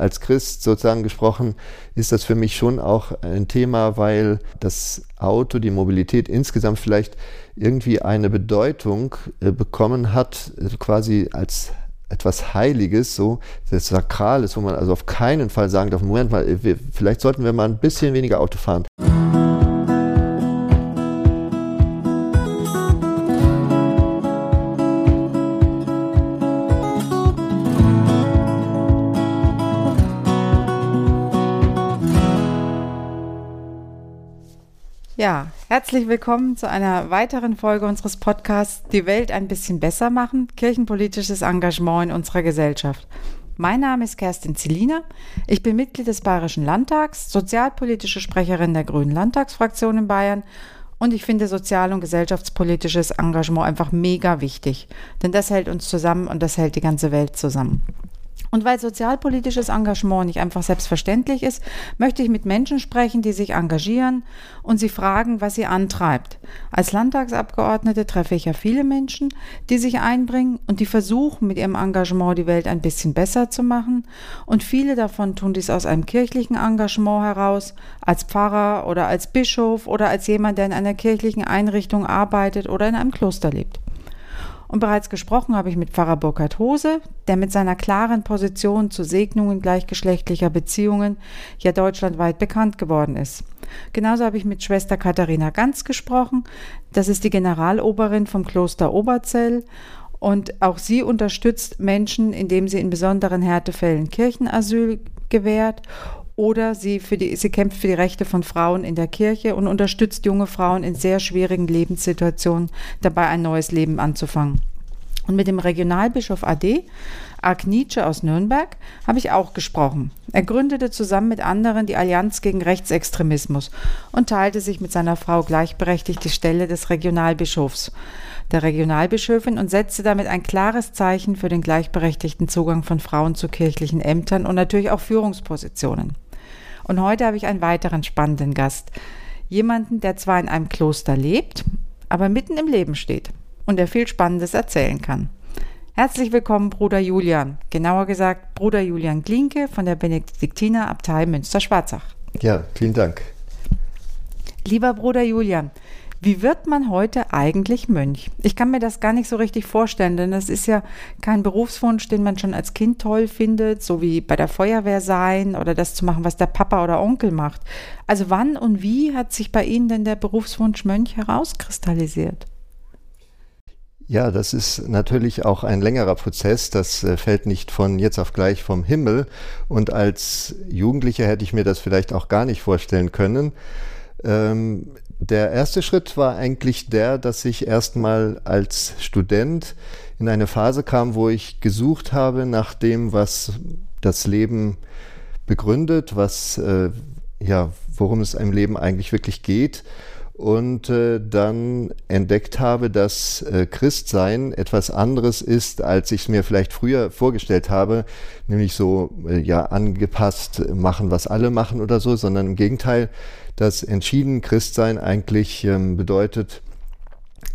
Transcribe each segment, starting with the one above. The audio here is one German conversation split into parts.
als Christ sozusagen gesprochen, ist das für mich schon auch ein Thema, weil das Auto, die Mobilität insgesamt vielleicht irgendwie eine Bedeutung äh, bekommen hat, äh, quasi als etwas Heiliges, so das Sakrales, wo man also auf keinen Fall sagen darf, Moment mal, wir, vielleicht sollten wir mal ein bisschen weniger Auto fahren. Herzlich willkommen zu einer weiteren Folge unseres Podcasts Die Welt ein bisschen besser machen, kirchenpolitisches Engagement in unserer Gesellschaft. Mein Name ist Kerstin Zelina. Ich bin Mitglied des Bayerischen Landtags, sozialpolitische Sprecherin der Grünen Landtagsfraktion in Bayern und ich finde sozial- und gesellschaftspolitisches Engagement einfach mega wichtig, denn das hält uns zusammen und das hält die ganze Welt zusammen. Und weil sozialpolitisches Engagement nicht einfach selbstverständlich ist, möchte ich mit Menschen sprechen, die sich engagieren und sie fragen, was sie antreibt. Als Landtagsabgeordnete treffe ich ja viele Menschen, die sich einbringen und die versuchen, mit ihrem Engagement die Welt ein bisschen besser zu machen. Und viele davon tun dies aus einem kirchlichen Engagement heraus, als Pfarrer oder als Bischof oder als jemand, der in einer kirchlichen Einrichtung arbeitet oder in einem Kloster lebt. Und bereits gesprochen habe ich mit Pfarrer Burkhard Hose, der mit seiner klaren Position zu Segnungen gleichgeschlechtlicher Beziehungen ja deutschlandweit bekannt geworden ist. Genauso habe ich mit Schwester Katharina Ganz gesprochen. Das ist die Generaloberin vom Kloster Oberzell und auch sie unterstützt Menschen, indem sie in besonderen Härtefällen Kirchenasyl gewährt oder sie, für die, sie kämpft für die Rechte von Frauen in der Kirche und unterstützt junge Frauen in sehr schwierigen Lebenssituationen dabei ein neues Leben anzufangen. Und mit dem Regionalbischof AD, Ark Nietzsche aus Nürnberg, habe ich auch gesprochen. Er gründete zusammen mit anderen die Allianz gegen Rechtsextremismus und teilte sich mit seiner Frau gleichberechtigt die Stelle des Regionalbischofs der Regionalbischöfin und setzte damit ein klares Zeichen für den gleichberechtigten Zugang von Frauen zu kirchlichen Ämtern und natürlich auch Führungspositionen. Und heute habe ich einen weiteren spannenden Gast. Jemanden, der zwar in einem Kloster lebt, aber mitten im Leben steht und der viel Spannendes erzählen kann. Herzlich willkommen, Bruder Julian. Genauer gesagt, Bruder Julian Glinke von der Benediktiner Abtei Münster-Schwarzach. Ja, vielen Dank. Lieber Bruder Julian, wie wird man heute eigentlich Mönch? Ich kann mir das gar nicht so richtig vorstellen, denn das ist ja kein Berufswunsch, den man schon als Kind toll findet, so wie bei der Feuerwehr sein oder das zu machen, was der Papa oder Onkel macht. Also wann und wie hat sich bei Ihnen denn der Berufswunsch Mönch herauskristallisiert? Ja, das ist natürlich auch ein längerer Prozess. Das äh, fällt nicht von jetzt auf gleich vom Himmel. Und als Jugendlicher hätte ich mir das vielleicht auch gar nicht vorstellen können. Ähm, der erste Schritt war eigentlich der, dass ich erstmal als Student in eine Phase kam, wo ich gesucht habe nach dem, was das Leben begründet, was äh, ja, worum es im Leben eigentlich wirklich geht und äh, dann entdeckt habe, dass äh, Christsein etwas anderes ist, als ich es mir vielleicht früher vorgestellt habe, nämlich so äh, ja angepasst machen, was alle machen oder so, sondern im Gegenteil, dass entschieden Christsein eigentlich ähm, bedeutet,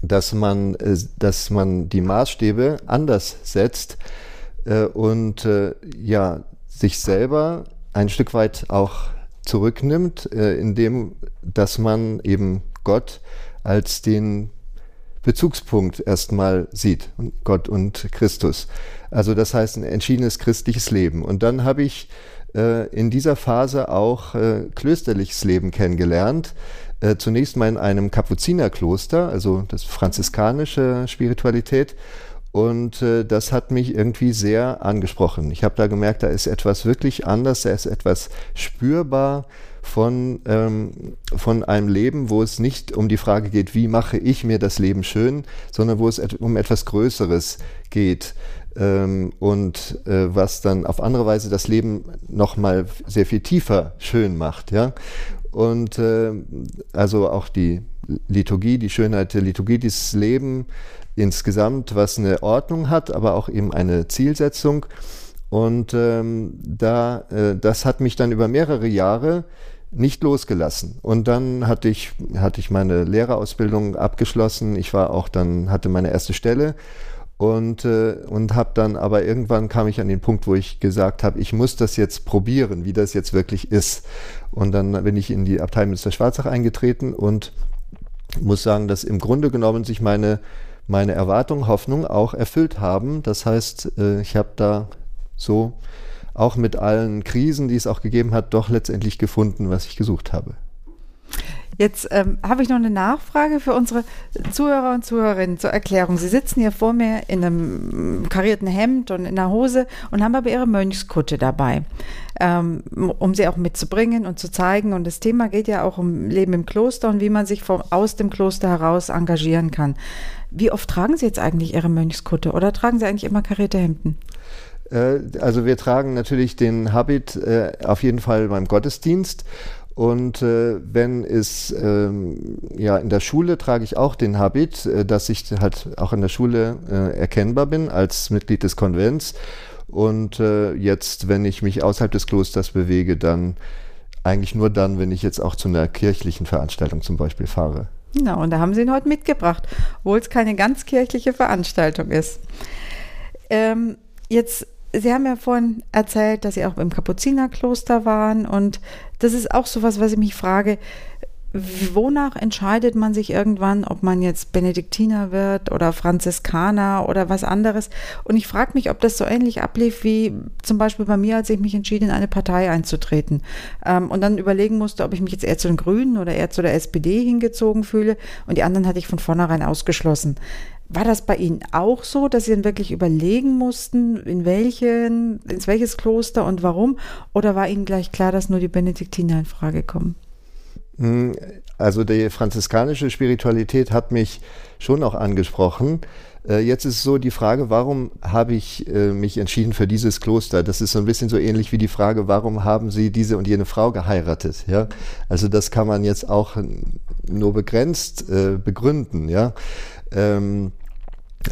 dass man, äh, dass man die Maßstäbe anders setzt äh, und äh, ja sich selber ein Stück weit auch zurücknimmt, äh, indem dass man eben Gott als den Bezugspunkt erstmal sieht, Gott und Christus. Also das heißt ein entschiedenes christliches Leben. Und dann habe ich äh, in dieser Phase auch äh, klösterliches Leben kennengelernt. Äh, zunächst mal in einem Kapuzinerkloster, also das franziskanische Spiritualität. Und äh, das hat mich irgendwie sehr angesprochen. Ich habe da gemerkt, da ist etwas wirklich anders, da ist etwas spürbar von, ähm, von einem Leben, wo es nicht um die Frage geht, wie mache ich mir das Leben schön, sondern wo es et um etwas Größeres geht. Ähm, und äh, was dann auf andere Weise das Leben nochmal sehr viel tiefer schön macht. Ja? Und äh, also auch die Liturgie, die Schönheit der Liturgie, dieses Leben insgesamt, was eine Ordnung hat, aber auch eben eine Zielsetzung. Und ähm, da, äh, das hat mich dann über mehrere Jahre nicht losgelassen. Und dann hatte ich, hatte ich meine Lehrerausbildung abgeschlossen. Ich war auch dann, hatte meine erste Stelle. und, äh, und habe dann aber irgendwann kam ich an den Punkt, wo ich gesagt habe, ich muss das jetzt probieren, wie das jetzt wirklich ist. Und dann bin ich in die Abtei Münster-Schwarzach eingetreten und muss sagen, dass im Grunde genommen sich meine, meine Erwartungen, Hoffnungen auch erfüllt haben. Das heißt, äh, ich habe da so auch mit allen Krisen, die es auch gegeben hat, doch letztendlich gefunden, was ich gesucht habe. Jetzt ähm, habe ich noch eine Nachfrage für unsere Zuhörer und Zuhörerinnen zur Erklärung. Sie sitzen hier vor mir in einem karierten Hemd und in einer Hose und haben aber ihre Mönchskutte dabei, ähm, um sie auch mitzubringen und zu zeigen. Und das Thema geht ja auch um Leben im Kloster und wie man sich vom, aus dem Kloster heraus engagieren kann. Wie oft tragen Sie jetzt eigentlich Ihre Mönchskutte oder tragen Sie eigentlich immer karierte Hemden? Äh, also wir tragen natürlich den Habit äh, auf jeden Fall beim Gottesdienst und äh, wenn es ähm, ja in der Schule trage ich auch den Habit, dass ich halt auch in der Schule erkennbar bin als Mitglied des Konvents. Und jetzt, wenn ich mich außerhalb des Klosters bewege, dann eigentlich nur dann, wenn ich jetzt auch zu einer kirchlichen Veranstaltung zum Beispiel fahre. Genau, und da haben Sie ihn heute mitgebracht, obwohl es keine ganz kirchliche Veranstaltung ist. Ähm, jetzt Sie haben ja vorhin erzählt, dass Sie auch im Kapuzinerkloster waren und das ist auch so was, was ich mich frage, wonach entscheidet man sich irgendwann, ob man jetzt Benediktiner wird oder Franziskaner oder was anderes? Und ich frage mich, ob das so ähnlich ablief wie zum Beispiel bei mir, als ich mich entschieden, in eine Partei einzutreten ähm, und dann überlegen musste, ob ich mich jetzt eher zu den Grünen oder eher zu der SPD hingezogen fühle. Und die anderen hatte ich von vornherein ausgeschlossen. War das bei Ihnen auch so, dass Sie dann wirklich überlegen mussten, in welchen, ins welches Kloster und warum? Oder war Ihnen gleich klar, dass nur die Benediktiner in Frage kommen? Hm, also die franziskanische Spiritualität hat mich schon auch angesprochen. Äh, jetzt ist so die Frage, warum habe ich äh, mich entschieden für dieses Kloster? Das ist so ein bisschen so ähnlich wie die Frage, warum haben Sie diese und jene Frau geheiratet? Ja, also das kann man jetzt auch nur begrenzt äh, begründen. Ja, ähm,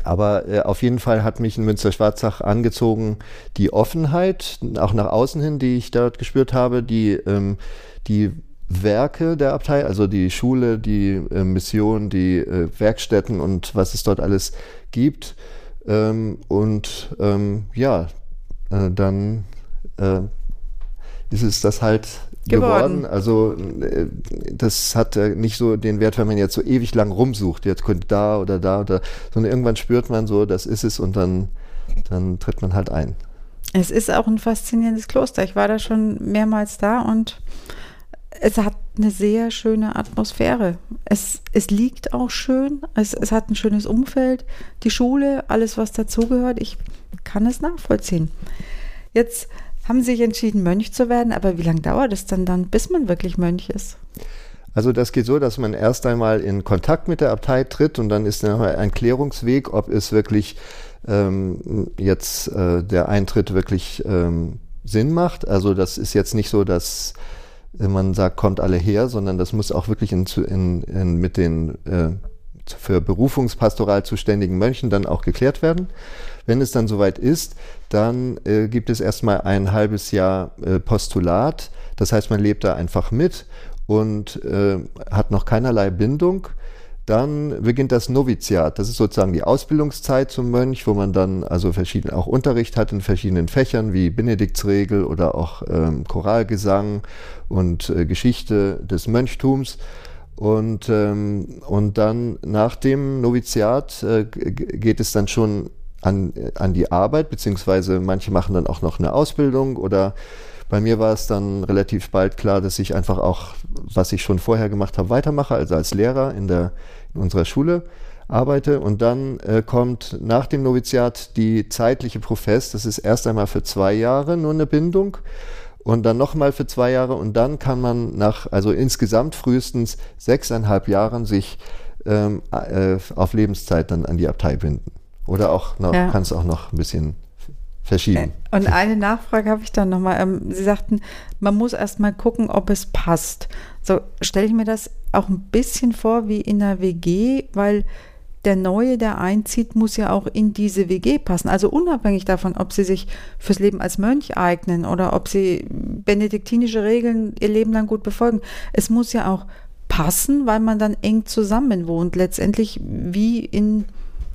aber äh, auf jeden Fall hat mich in Münster-Schwarzach angezogen die Offenheit, auch nach außen hin, die ich dort gespürt habe, die, ähm, die Werke der Abtei, also die Schule, die äh, Mission, die äh, Werkstätten und was es dort alles gibt. Ähm, und ähm, ja, äh, dann äh, ist es das halt geworden. geworden. Also äh, das hat nicht so den Wert, wenn man jetzt so ewig lang rumsucht, jetzt könnte da oder da oder, sondern irgendwann spürt man so, das ist es und dann, dann tritt man halt ein. Es ist auch ein faszinierendes Kloster. Ich war da schon mehrmals da und es hat eine sehr schöne Atmosphäre. Es, es liegt auch schön, es, es hat ein schönes Umfeld, die Schule, alles, was dazugehört. Ich kann es nachvollziehen. Jetzt haben sich entschieden, Mönch zu werden, aber wie lange dauert es denn dann, bis man wirklich Mönch ist? Also das geht so, dass man erst einmal in Kontakt mit der Abtei tritt und dann ist ein Klärungsweg, ob es wirklich ähm, jetzt äh, der Eintritt wirklich ähm, Sinn macht. Also das ist jetzt nicht so, dass man sagt, kommt alle her, sondern das muss auch wirklich in, in, in, mit den äh, für Berufungspastoral zuständigen Mönchen dann auch geklärt werden. Wenn es dann soweit ist, dann äh, gibt es erstmal ein halbes Jahr äh, Postulat. Das heißt, man lebt da einfach mit und äh, hat noch keinerlei Bindung. Dann beginnt das Noviziat. Das ist sozusagen die Ausbildungszeit zum Mönch, wo man dann also verschieden auch Unterricht hat in verschiedenen Fächern wie Benediktsregel oder auch ähm, Choralgesang und äh, Geschichte des Mönchtums. Und, ähm, und dann nach dem Noviziat äh, geht es dann schon an, an die Arbeit, beziehungsweise manche machen dann auch noch eine Ausbildung oder bei mir war es dann relativ bald klar, dass ich einfach auch, was ich schon vorher gemacht habe, weitermache, also als Lehrer in, der, in unserer Schule arbeite. Und dann äh, kommt nach dem Noviziat die zeitliche Profess. Das ist erst einmal für zwei Jahre nur eine Bindung und dann nochmal für zwei Jahre und dann kann man nach, also insgesamt frühestens sechseinhalb Jahren sich ähm, äh, auf Lebenszeit dann an die Abtei binden. Oder auch noch, ja. kannst auch noch ein bisschen verschieben. Äh, und eine Nachfrage habe ich dann nochmal. Ähm, Sie sagten, man muss erstmal gucken, ob es passt. So stelle ich mir das auch ein bisschen vor wie in einer WG, weil der Neue, der einzieht, muss ja auch in diese WG passen. Also unabhängig davon, ob sie sich fürs Leben als Mönch eignen oder ob sie benediktinische Regeln ihr Leben lang gut befolgen. Es muss ja auch passen, weil man dann eng zusammen wohnt. Letztendlich wie in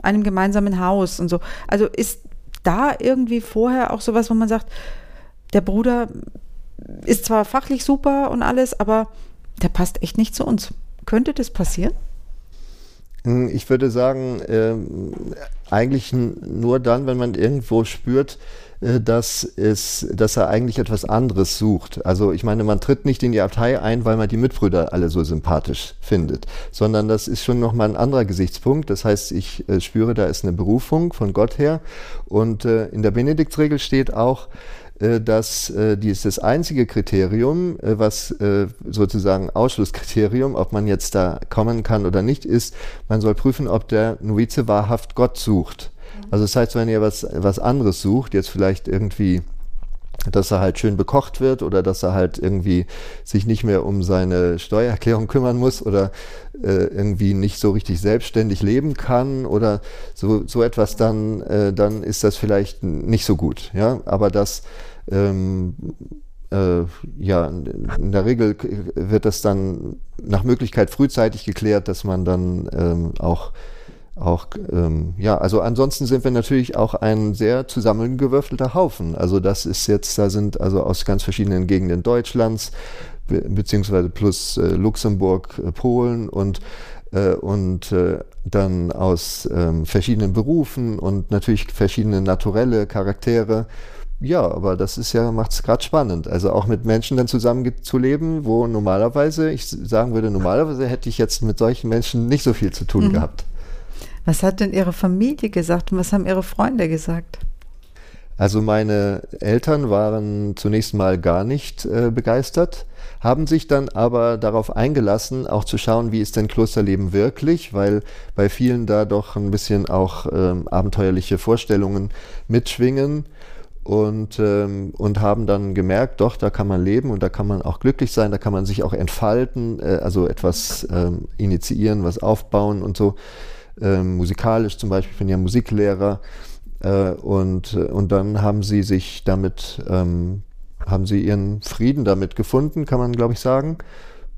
einem gemeinsamen Haus und so. Also ist da irgendwie vorher auch sowas, wo man sagt, der Bruder ist zwar fachlich super und alles, aber der passt echt nicht zu uns. Könnte das passieren? Hm, ich würde sagen, äh, eigentlich nur dann, wenn man irgendwo spürt, äh, dass, es, dass er eigentlich etwas anderes sucht. Also ich meine, man tritt nicht in die Abtei ein, weil man die Mitbrüder alle so sympathisch findet, sondern das ist schon nochmal ein anderer Gesichtspunkt. Das heißt, ich äh, spüre, da ist eine Berufung von Gott her. Und äh, in der Benediktsregel steht auch, dass äh, dies das einzige Kriterium, äh, was äh, sozusagen Ausschlusskriterium, ob man jetzt da kommen kann oder nicht, ist, man soll prüfen, ob der Novize wahrhaft Gott sucht. Mhm. Also das heißt, wenn ihr was, was anderes sucht, jetzt vielleicht irgendwie dass er halt schön bekocht wird oder dass er halt irgendwie sich nicht mehr um seine Steuererklärung kümmern muss oder äh, irgendwie nicht so richtig selbstständig leben kann oder so, so etwas, dann, äh, dann ist das vielleicht nicht so gut. Ja, aber das ähm, äh, ja, in der Regel wird das dann nach Möglichkeit frühzeitig geklärt, dass man dann ähm, auch auch, ähm, ja, also ansonsten sind wir natürlich auch ein sehr zusammengewürfelter Haufen. Also das ist jetzt, da sind also aus ganz verschiedenen Gegenden Deutschlands, be beziehungsweise plus äh, Luxemburg, äh, Polen und, äh, und äh, dann aus ähm, verschiedenen Berufen und natürlich verschiedene naturelle Charaktere. Ja, aber das ist ja, macht es gerade spannend. Also auch mit Menschen dann zusammen zu leben, wo normalerweise, ich sagen würde, normalerweise hätte ich jetzt mit solchen Menschen nicht so viel zu tun mhm. gehabt. Was hat denn Ihre Familie gesagt und was haben Ihre Freunde gesagt? Also meine Eltern waren zunächst mal gar nicht äh, begeistert, haben sich dann aber darauf eingelassen, auch zu schauen, wie ist denn Klosterleben wirklich, weil bei vielen da doch ein bisschen auch ähm, abenteuerliche Vorstellungen mitschwingen und, ähm, und haben dann gemerkt, doch, da kann man leben und da kann man auch glücklich sein, da kann man sich auch entfalten, äh, also etwas ähm, initiieren, was aufbauen und so ähm, musikalisch zum Beispiel, ich bin ja Musiklehrer. Äh, und, und dann haben sie sich damit, ähm, haben sie ihren Frieden damit gefunden, kann man glaube ich sagen.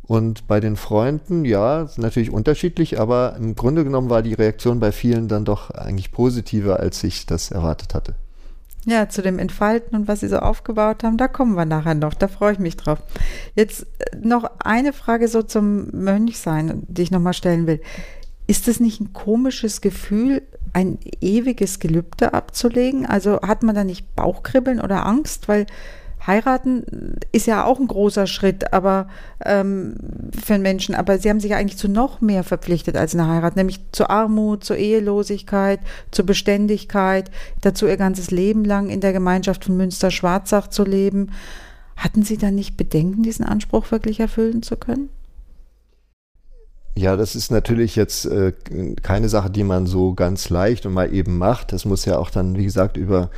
Und bei den Freunden, ja, natürlich unterschiedlich, aber im Grunde genommen war die Reaktion bei vielen dann doch eigentlich positiver, als ich das erwartet hatte. Ja, zu dem Entfalten und was Sie so aufgebaut haben, da kommen wir nachher noch. Da freue ich mich drauf. Jetzt äh, noch eine Frage so zum Mönchsein, die ich nochmal stellen will. Ist es nicht ein komisches Gefühl, ein ewiges Gelübde abzulegen? Also hat man da nicht Bauchkribbeln oder Angst? Weil heiraten ist ja auch ein großer Schritt, aber ähm, für einen Menschen. Aber sie haben sich eigentlich zu noch mehr verpflichtet als eine Heirat, nämlich zur Armut, zur Ehelosigkeit, zur Beständigkeit, dazu ihr ganzes Leben lang in der Gemeinschaft von Münster-Schwarzach zu leben. Hatten Sie da nicht Bedenken, diesen Anspruch wirklich erfüllen zu können? Ja, das ist natürlich jetzt äh, keine Sache, die man so ganz leicht und mal eben macht. Das muss ja auch dann, wie gesagt, über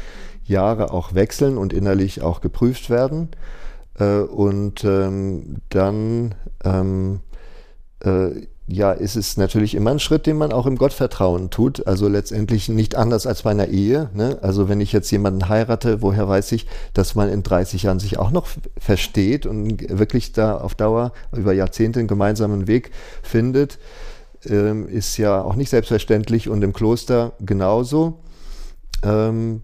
Jahre auch wechseln und innerlich auch geprüft werden. Äh, und ähm, dann ähm, äh, ja, ist es natürlich immer ein Schritt, den man auch im Gottvertrauen tut. Also letztendlich nicht anders als bei einer Ehe. Ne? Also wenn ich jetzt jemanden heirate, woher weiß ich, dass man in 30 Jahren sich auch noch versteht und wirklich da auf Dauer über Jahrzehnte einen gemeinsamen Weg findet, ähm, ist ja auch nicht selbstverständlich und im Kloster genauso. Ähm,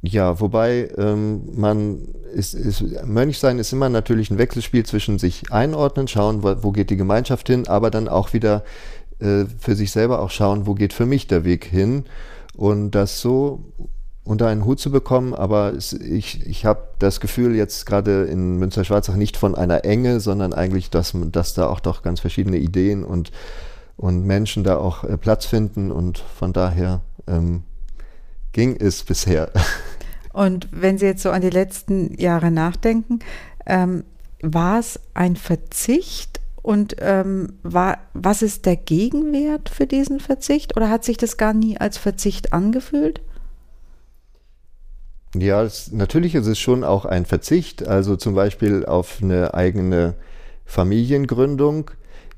ja, wobei ähm, man ist, ist, Mönchsein ist immer natürlich ein Wechselspiel zwischen sich einordnen, schauen, wo, wo geht die Gemeinschaft hin, aber dann auch wieder äh, für sich selber auch schauen, wo geht für mich der Weg hin. Und das so unter einen Hut zu bekommen, aber es, ich, ich habe das Gefühl jetzt gerade in Münster-Schwarzach nicht von einer Enge, sondern eigentlich, dass, dass da auch doch ganz verschiedene Ideen und, und Menschen da auch äh, Platz finden und von daher ähm, ging es bisher. Und wenn Sie jetzt so an die letzten Jahre nachdenken, ähm, war es ein Verzicht und ähm, war, was ist der Gegenwert für diesen Verzicht oder hat sich das gar nie als Verzicht angefühlt? Ja, es, natürlich ist es schon auch ein Verzicht, also zum Beispiel auf eine eigene Familiengründung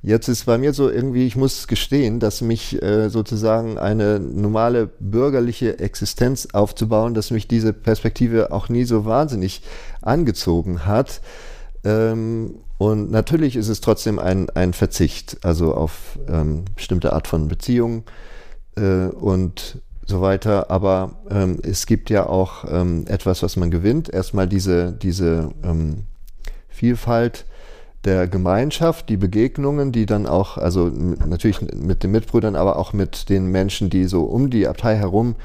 Jetzt ist bei mir so irgendwie, ich muss gestehen, dass mich äh, sozusagen eine normale bürgerliche Existenz aufzubauen, dass mich diese Perspektive auch nie so wahnsinnig angezogen hat. Ähm, und natürlich ist es trotzdem ein, ein Verzicht, also auf ähm, bestimmte Art von Beziehungen, äh, und so weiter. Aber ähm, es gibt ja auch ähm, etwas, was man gewinnt. Erstmal diese, diese ähm, Vielfalt der Gemeinschaft, die Begegnungen, die dann auch, also natürlich mit den Mitbrüdern, aber auch mit den Menschen, die so um die Abtei herum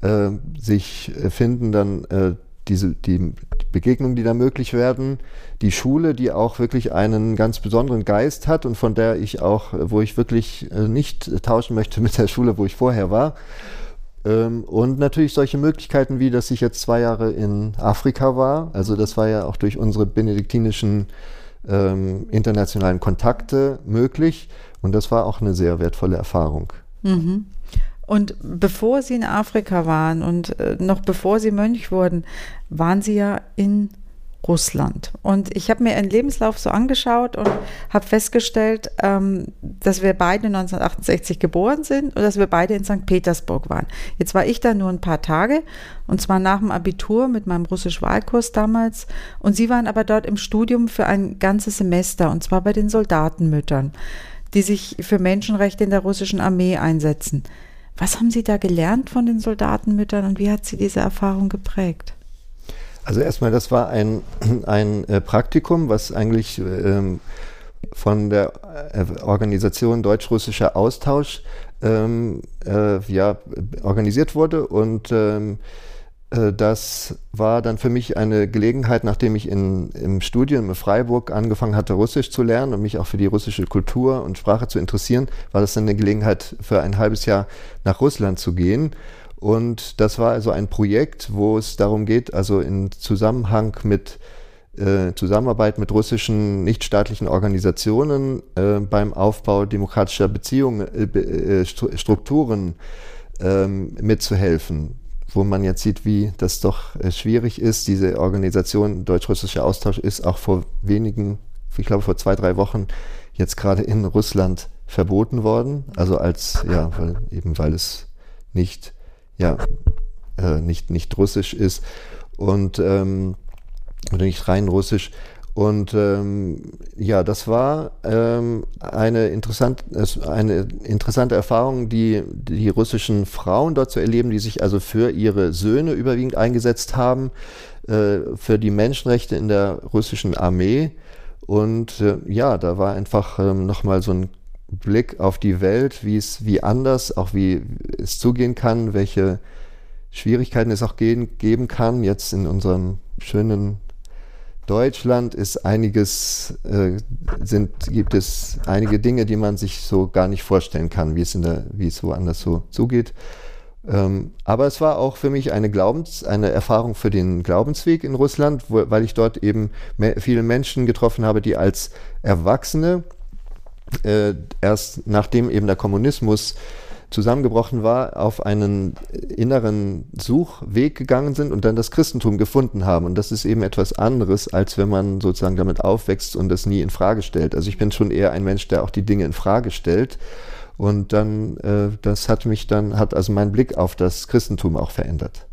äh, sich finden, dann äh, diese, die Begegnungen, die da möglich werden, die Schule, die auch wirklich einen ganz besonderen Geist hat und von der ich auch, wo ich wirklich äh, nicht tauschen möchte mit der Schule, wo ich vorher war. Ähm, und natürlich solche Möglichkeiten wie, dass ich jetzt zwei Jahre in Afrika war. Also das war ja auch durch unsere benediktinischen ähm, internationalen Kontakte möglich. Und das war auch eine sehr wertvolle Erfahrung. Mhm. Und bevor Sie in Afrika waren und äh, noch bevor Sie Mönch wurden, waren Sie ja in Russland. Und ich habe mir Ihren Lebenslauf so angeschaut und habe festgestellt, ähm, dass wir beide 1968 geboren sind und dass wir beide in St. Petersburg waren. Jetzt war ich da nur ein paar Tage und zwar nach dem Abitur mit meinem Russisch-Wahlkurs damals. Und Sie waren aber dort im Studium für ein ganzes Semester und zwar bei den Soldatenmüttern, die sich für Menschenrechte in der russischen Armee einsetzen. Was haben Sie da gelernt von den Soldatenmüttern und wie hat Sie diese Erfahrung geprägt? Also erstmal, das war ein, ein äh, Praktikum, was eigentlich ähm, von der äh, Organisation Deutsch-Russischer Austausch ähm, äh, ja, organisiert wurde. Und ähm, äh, das war dann für mich eine Gelegenheit, nachdem ich in, im Studium in Freiburg angefangen hatte, Russisch zu lernen und mich auch für die russische Kultur und Sprache zu interessieren, war das dann eine Gelegenheit, für ein halbes Jahr nach Russland zu gehen und das war also ein Projekt, wo es darum geht, also in Zusammenhang mit äh, Zusammenarbeit mit russischen nichtstaatlichen Organisationen äh, beim Aufbau demokratischer Beziehungen, äh, äh Strukturen ähm, mitzuhelfen. Wo man jetzt sieht, wie das doch äh, schwierig ist. Diese Organisation Deutsch-Russischer Austausch ist auch vor wenigen, ich glaube vor zwei, drei Wochen jetzt gerade in Russland verboten worden. Also als, ja, weil, eben weil es nicht ja, äh, nicht, nicht russisch ist und ähm, oder nicht rein russisch. Und ähm, ja, das war ähm, eine, interessant, eine interessante Erfahrung, die die russischen Frauen dort zu erleben, die sich also für ihre Söhne überwiegend eingesetzt haben, äh, für die Menschenrechte in der russischen Armee. Und äh, ja, da war einfach ähm, nochmal so ein Blick auf die Welt, wie es, wie anders, auch wie es zugehen kann, welche Schwierigkeiten es auch gehen, geben kann. Jetzt in unserem schönen Deutschland ist einiges, äh, sind, gibt es einige Dinge, die man sich so gar nicht vorstellen kann, wie es in der, wie es woanders so zugeht. Ähm, aber es war auch für mich eine Glaubens, eine Erfahrung für den Glaubensweg in Russland, wo, weil ich dort eben viele Menschen getroffen habe, die als Erwachsene äh, erst nachdem eben der Kommunismus zusammengebrochen war, auf einen inneren Suchweg gegangen sind und dann das Christentum gefunden haben. Und das ist eben etwas anderes, als wenn man sozusagen damit aufwächst und das nie in Frage stellt. Also ich bin schon eher ein Mensch, der auch die Dinge in Frage stellt. Und dann, äh, das hat mich dann, hat also meinen Blick auf das Christentum auch verändert.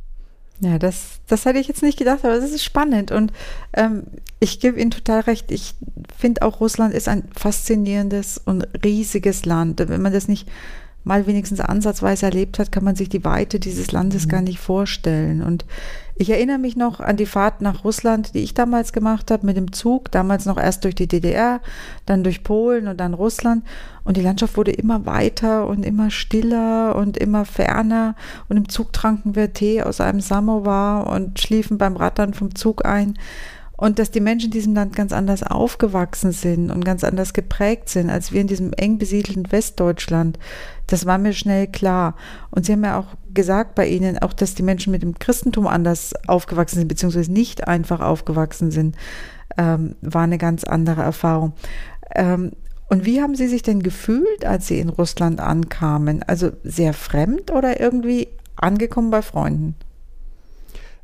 Ja, das, das hätte ich jetzt nicht gedacht, aber das ist spannend. Und ähm, ich gebe Ihnen total recht. Ich finde auch, Russland ist ein faszinierendes und riesiges Land. Wenn man das nicht mal wenigstens ansatzweise erlebt hat, kann man sich die Weite dieses Landes mhm. gar nicht vorstellen. Und ich erinnere mich noch an die Fahrt nach Russland, die ich damals gemacht habe mit dem Zug, damals noch erst durch die DDR, dann durch Polen und dann Russland. Und die Landschaft wurde immer weiter und immer stiller und immer ferner. Und im Zug tranken wir Tee aus einem Samovar und schliefen beim Rattern vom Zug ein und dass die Menschen in diesem Land ganz anders aufgewachsen sind und ganz anders geprägt sind, als wir in diesem eng besiedelten Westdeutschland. Das war mir schnell klar. Und Sie haben ja auch gesagt bei Ihnen, auch dass die Menschen mit dem Christentum anders aufgewachsen sind, beziehungsweise nicht einfach aufgewachsen sind, ähm, war eine ganz andere Erfahrung. Ähm, und wie haben Sie sich denn gefühlt, als Sie in Russland ankamen? Also sehr fremd oder irgendwie angekommen bei Freunden?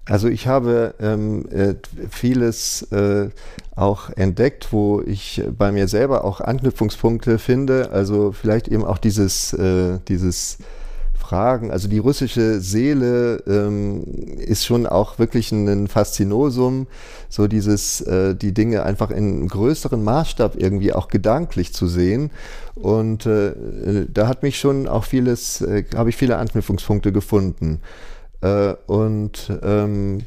Also ich habe ähm, äh, vieles äh, auch entdeckt, wo ich bei mir selber auch Anknüpfungspunkte finde. Also vielleicht eben auch dieses, äh, dieses Fragen. Also die russische Seele ähm, ist schon auch wirklich ein Faszinosum, so dieses, äh, die Dinge einfach in größeren Maßstab irgendwie auch gedanklich zu sehen. Und äh, da hat mich schon auch vieles, äh, habe ich viele Anknüpfungspunkte gefunden. Äh, und ähm,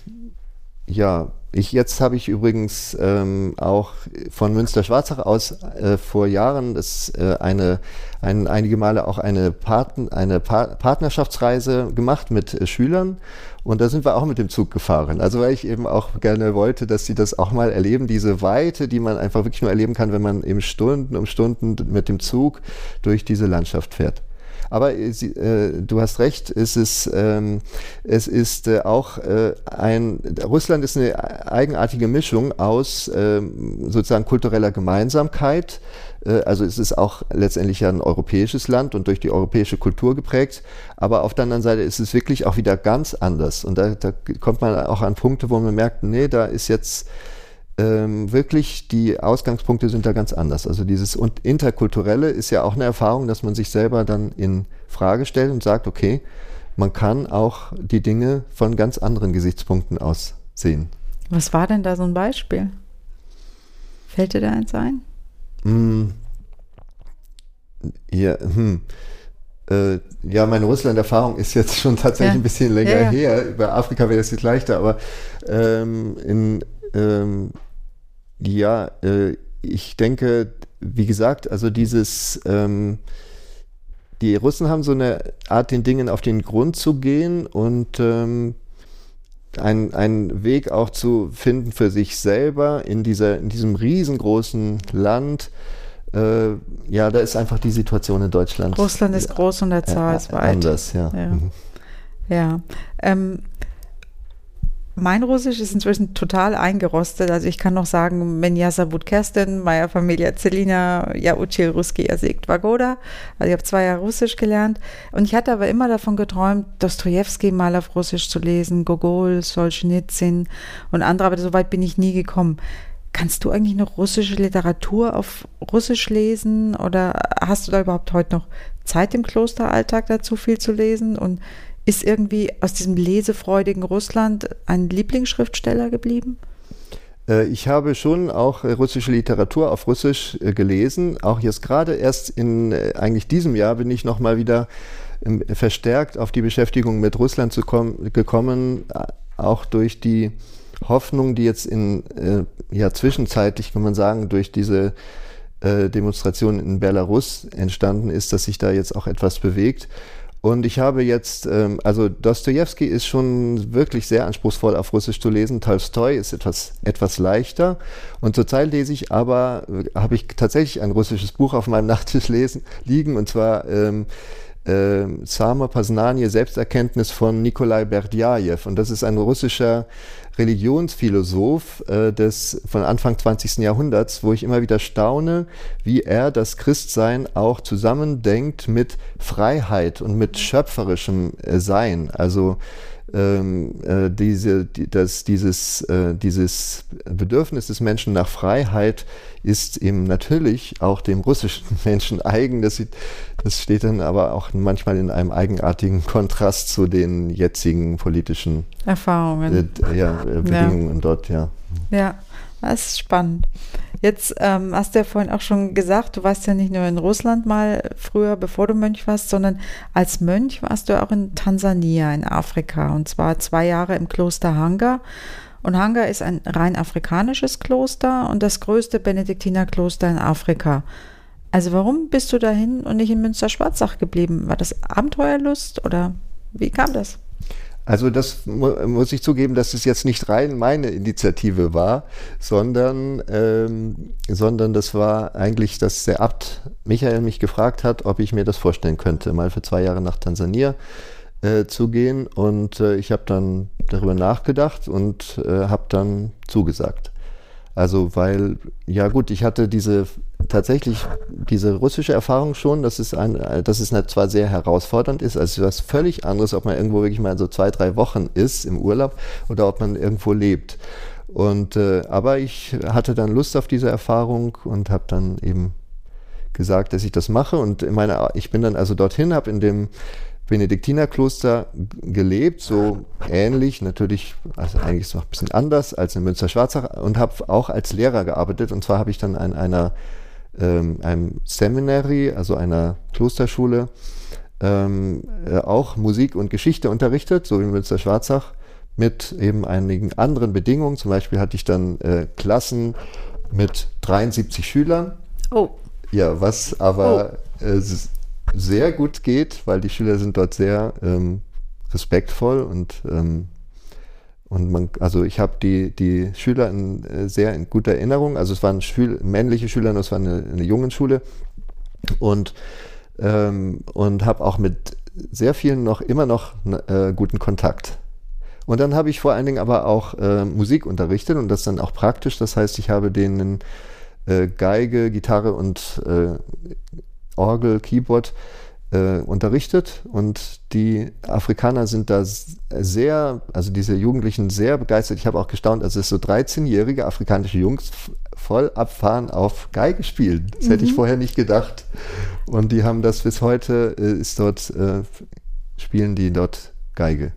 ja, ich, jetzt habe ich übrigens ähm, auch von Münster-Schwarzach aus äh, vor Jahren das, äh, eine, ein, einige Male auch eine, Partn eine pa Partnerschaftsreise gemacht mit äh, Schülern und da sind wir auch mit dem Zug gefahren. Also weil ich eben auch gerne wollte, dass sie das auch mal erleben, diese Weite, die man einfach wirklich nur erleben kann, wenn man eben Stunden um Stunden mit dem Zug durch diese Landschaft fährt. Aber äh, äh, du hast recht, es ist, ähm, es ist äh, auch äh, ein, Russland ist eine eigenartige Mischung aus ähm, sozusagen kultureller Gemeinsamkeit. Äh, also es ist auch letztendlich ein europäisches Land und durch die europäische Kultur geprägt. Aber auf der anderen Seite ist es wirklich auch wieder ganz anders. Und da, da kommt man auch an Punkte, wo man merkt, nee, da ist jetzt ähm, wirklich die Ausgangspunkte sind da ganz anders. Also dieses und interkulturelle ist ja auch eine Erfahrung, dass man sich selber dann in Frage stellt und sagt, okay, man kann auch die Dinge von ganz anderen Gesichtspunkten aus sehen. Was war denn da so ein Beispiel? Fällt dir da eins ein? Mm, ja, hm. Äh, ja, meine Russland-Erfahrung ist jetzt schon tatsächlich ja. ein bisschen länger ja, ja. her. Bei Afrika wäre es jetzt leichter, aber ähm, in, ähm, ja, äh, ich denke, wie gesagt, also dieses, ähm, die Russen haben so eine Art, den Dingen auf den Grund zu gehen und ähm, ein, einen Weg auch zu finden für sich selber in, dieser, in diesem riesengroßen Land. Äh, ja, da ist einfach die Situation in Deutschland. Russland ist groß und der Zahl äh, ist weit. Anders, ja. Ja. Mhm. ja. Ähm, mein Russisch ist inzwischen total eingerostet. Also ich kann noch sagen, Menja Sabut Kerstin, Maya Familia Celina, ja Uchil Ruski Yazik Vagoda. Also ich habe zwei Jahre Russisch gelernt. Und ich hatte aber immer davon geträumt, Dostoevsky mal auf Russisch zu lesen, Gogol, Solzhenitsyn und andere, aber so weit bin ich nie gekommen. Kannst du eigentlich noch russische Literatur auf Russisch lesen oder hast du da überhaupt heute noch Zeit im Klosteralltag dazu viel zu lesen? Und ist irgendwie aus diesem lesefreudigen Russland ein Lieblingsschriftsteller geblieben? Äh, ich habe schon auch äh, russische Literatur auf Russisch äh, gelesen. Auch jetzt gerade erst in eigentlich diesem Jahr bin ich noch mal wieder ähm, verstärkt auf die Beschäftigung mit Russland zu kommen, gekommen, auch durch die Hoffnung, die jetzt in ja zwischenzeitlich kann man sagen durch diese Demonstration in Belarus entstanden ist, dass sich da jetzt auch etwas bewegt. Und ich habe jetzt, ähm, also Dostoevsky ist schon wirklich sehr anspruchsvoll auf Russisch zu lesen. Tolstoi ist etwas, etwas leichter. Und zurzeit lese ich aber, äh, habe ich tatsächlich ein russisches Buch auf meinem Nachttisch lesen, liegen, und zwar ähm, äh, Sama Poznanie, Selbsterkenntnis von Nikolai Berdjajew. Und das ist ein russischer Religionsphilosoph äh, des von Anfang 20. Jahrhunderts, wo ich immer wieder staune, wie er das Christsein auch zusammendenkt mit Freiheit und mit schöpferischem äh, Sein. Also ähm, äh, diese, die, dieses, äh, dieses Bedürfnis des Menschen nach Freiheit ist eben natürlich auch dem russischen Menschen eigen. Das, das steht dann aber auch manchmal in einem eigenartigen Kontrast zu den jetzigen politischen Erfahrungen. Äh, ja, äh, Bedingungen ja. dort, ja. Ja, das ist spannend. Jetzt ähm, hast du ja vorhin auch schon gesagt, du warst ja nicht nur in Russland mal früher, bevor du Mönch warst, sondern als Mönch warst du auch in Tansania, in Afrika, und zwar zwei Jahre im Kloster Hanga. Und Hanga ist ein rein afrikanisches Kloster und das größte Benediktinerkloster in Afrika. Also warum bist du dahin und nicht in Münster-Schwarzach geblieben? War das Abenteuerlust oder wie kam das? Also das mu muss ich zugeben, dass es jetzt nicht rein meine Initiative war, sondern, ähm, sondern das war eigentlich, dass der Abt Michael mich gefragt hat, ob ich mir das vorstellen könnte, mal für zwei Jahre nach Tansania äh, zu gehen. Und äh, ich habe dann darüber nachgedacht und äh, habe dann zugesagt. Also weil, ja gut, ich hatte diese tatsächlich diese russische Erfahrung schon, dass es, ein, dass es zwar sehr herausfordernd ist, also was völlig anderes, ob man irgendwo wirklich mal so zwei, drei Wochen ist im Urlaub oder ob man irgendwo lebt. Und äh, aber ich hatte dann Lust auf diese Erfahrung und habe dann eben gesagt, dass ich das mache. Und meine, ich bin dann also dorthin, habe in dem Benediktinerkloster gelebt, so ähnlich, natürlich, also eigentlich noch ein bisschen anders als in Münster-Schwarzach und habe auch als Lehrer gearbeitet. Und zwar habe ich dann an einer, ähm, einem Seminary, also einer Klosterschule, ähm, äh, auch Musik und Geschichte unterrichtet, so wie in Münster-Schwarzach, mit eben einigen anderen Bedingungen. Zum Beispiel hatte ich dann äh, Klassen mit 73 Schülern. Oh. Ja, was aber oh. äh, sehr gut geht, weil die Schüler sind dort sehr ähm, respektvoll und ähm, und man, also ich habe die, die Schüler in, äh, sehr in guter Erinnerung. Also es waren Schül männliche Schüler, es war eine, eine Jungenschule. Und, ähm, und habe auch mit sehr vielen noch immer noch äh, guten Kontakt. Und dann habe ich vor allen Dingen aber auch äh, Musik unterrichtet und das dann auch praktisch. Das heißt, ich habe denen äh, Geige, Gitarre und äh, Orgel, Keyboard äh, unterrichtet und die Afrikaner sind da sehr, also diese Jugendlichen sehr begeistert. Ich habe auch gestaunt, also es so 13-jährige afrikanische Jungs voll abfahren auf Geige spielen. Das mhm. hätte ich mhm. vorher nicht gedacht. Und die haben das bis heute, äh, ist dort, äh, spielen die dort Geige.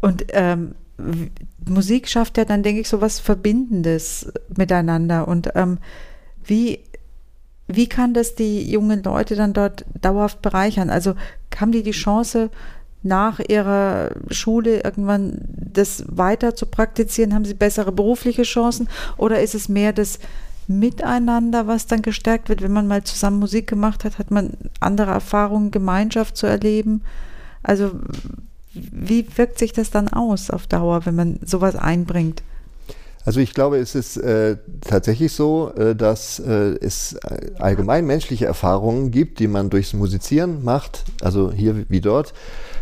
Und ähm, Musik schafft ja dann, denke ich, so was Verbindendes miteinander. Und ähm, wie wie kann das die jungen Leute dann dort dauerhaft bereichern? Also haben die die Chance, nach ihrer Schule irgendwann das weiter zu praktizieren? Haben sie bessere berufliche Chancen? Oder ist es mehr das Miteinander, was dann gestärkt wird? Wenn man mal zusammen Musik gemacht hat, hat man andere Erfahrungen, Gemeinschaft zu erleben? Also wie wirkt sich das dann aus auf Dauer, wenn man sowas einbringt? Also ich glaube, es ist äh, tatsächlich so, äh, dass äh, es allgemein menschliche Erfahrungen gibt, die man durchs Musizieren macht, also hier wie dort.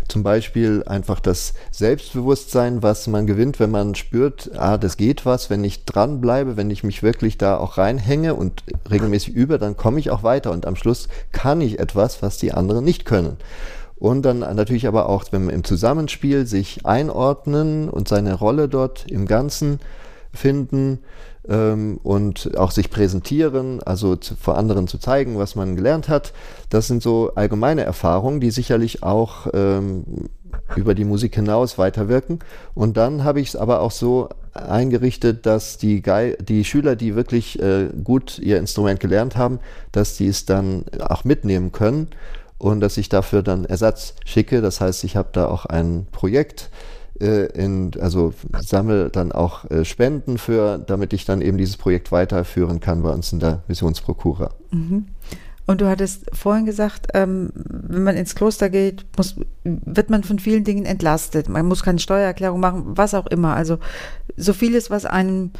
Zum Beispiel einfach das Selbstbewusstsein, was man gewinnt, wenn man spürt, ah, das geht was, wenn ich dranbleibe, wenn ich mich wirklich da auch reinhänge und regelmäßig übe, dann komme ich auch weiter und am Schluss kann ich etwas, was die anderen nicht können. Und dann natürlich aber auch, wenn man im Zusammenspiel sich einordnen und seine Rolle dort im Ganzen finden ähm, und auch sich präsentieren, also zu, vor anderen zu zeigen, was man gelernt hat. Das sind so allgemeine Erfahrungen, die sicherlich auch ähm, über die Musik hinaus weiterwirken. Und dann habe ich es aber auch so eingerichtet, dass die, Ge die Schüler, die wirklich äh, gut ihr Instrument gelernt haben, dass die es dann auch mitnehmen können und dass ich dafür dann Ersatz schicke. Das heißt, ich habe da auch ein Projekt, in, also sammle dann auch äh, Spenden für, damit ich dann eben dieses Projekt weiterführen kann bei uns in der Missionsprokura. Mhm. Und du hattest vorhin gesagt, ähm, wenn man ins Kloster geht, muss, wird man von vielen Dingen entlastet. Man muss keine Steuererklärung machen, was auch immer. Also so vieles, was einem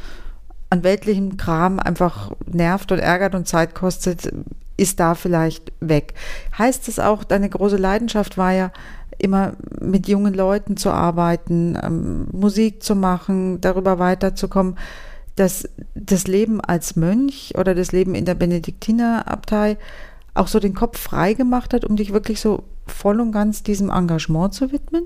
an weltlichem Kram einfach nervt und ärgert und Zeit kostet, ist da vielleicht weg. Heißt es auch, deine große Leidenschaft war ja, immer mit jungen Leuten zu arbeiten, ähm, Musik zu machen, darüber weiterzukommen, dass das Leben als Mönch oder das Leben in der Benediktinerabtei auch so den Kopf frei gemacht hat, um dich wirklich so voll und ganz diesem Engagement zu widmen?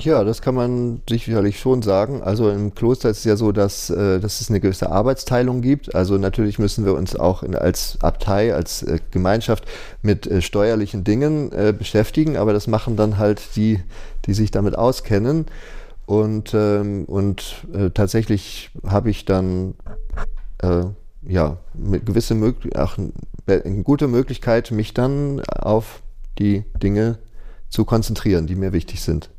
Ja, das kann man sicherlich schon sagen. Also im Kloster ist es ja so, dass, äh, dass es eine gewisse Arbeitsteilung gibt. Also natürlich müssen wir uns auch in, als Abtei, als äh, Gemeinschaft mit äh, steuerlichen Dingen beschäftigen, aber das machen dann halt die, die sich damit auskennen. Und, ähm, und tatsächlich habe ich dann äh, ja gewisse auch eine gute Möglichkeit, mich dann auf die Dinge zu konzentrieren, die mir wichtig sind.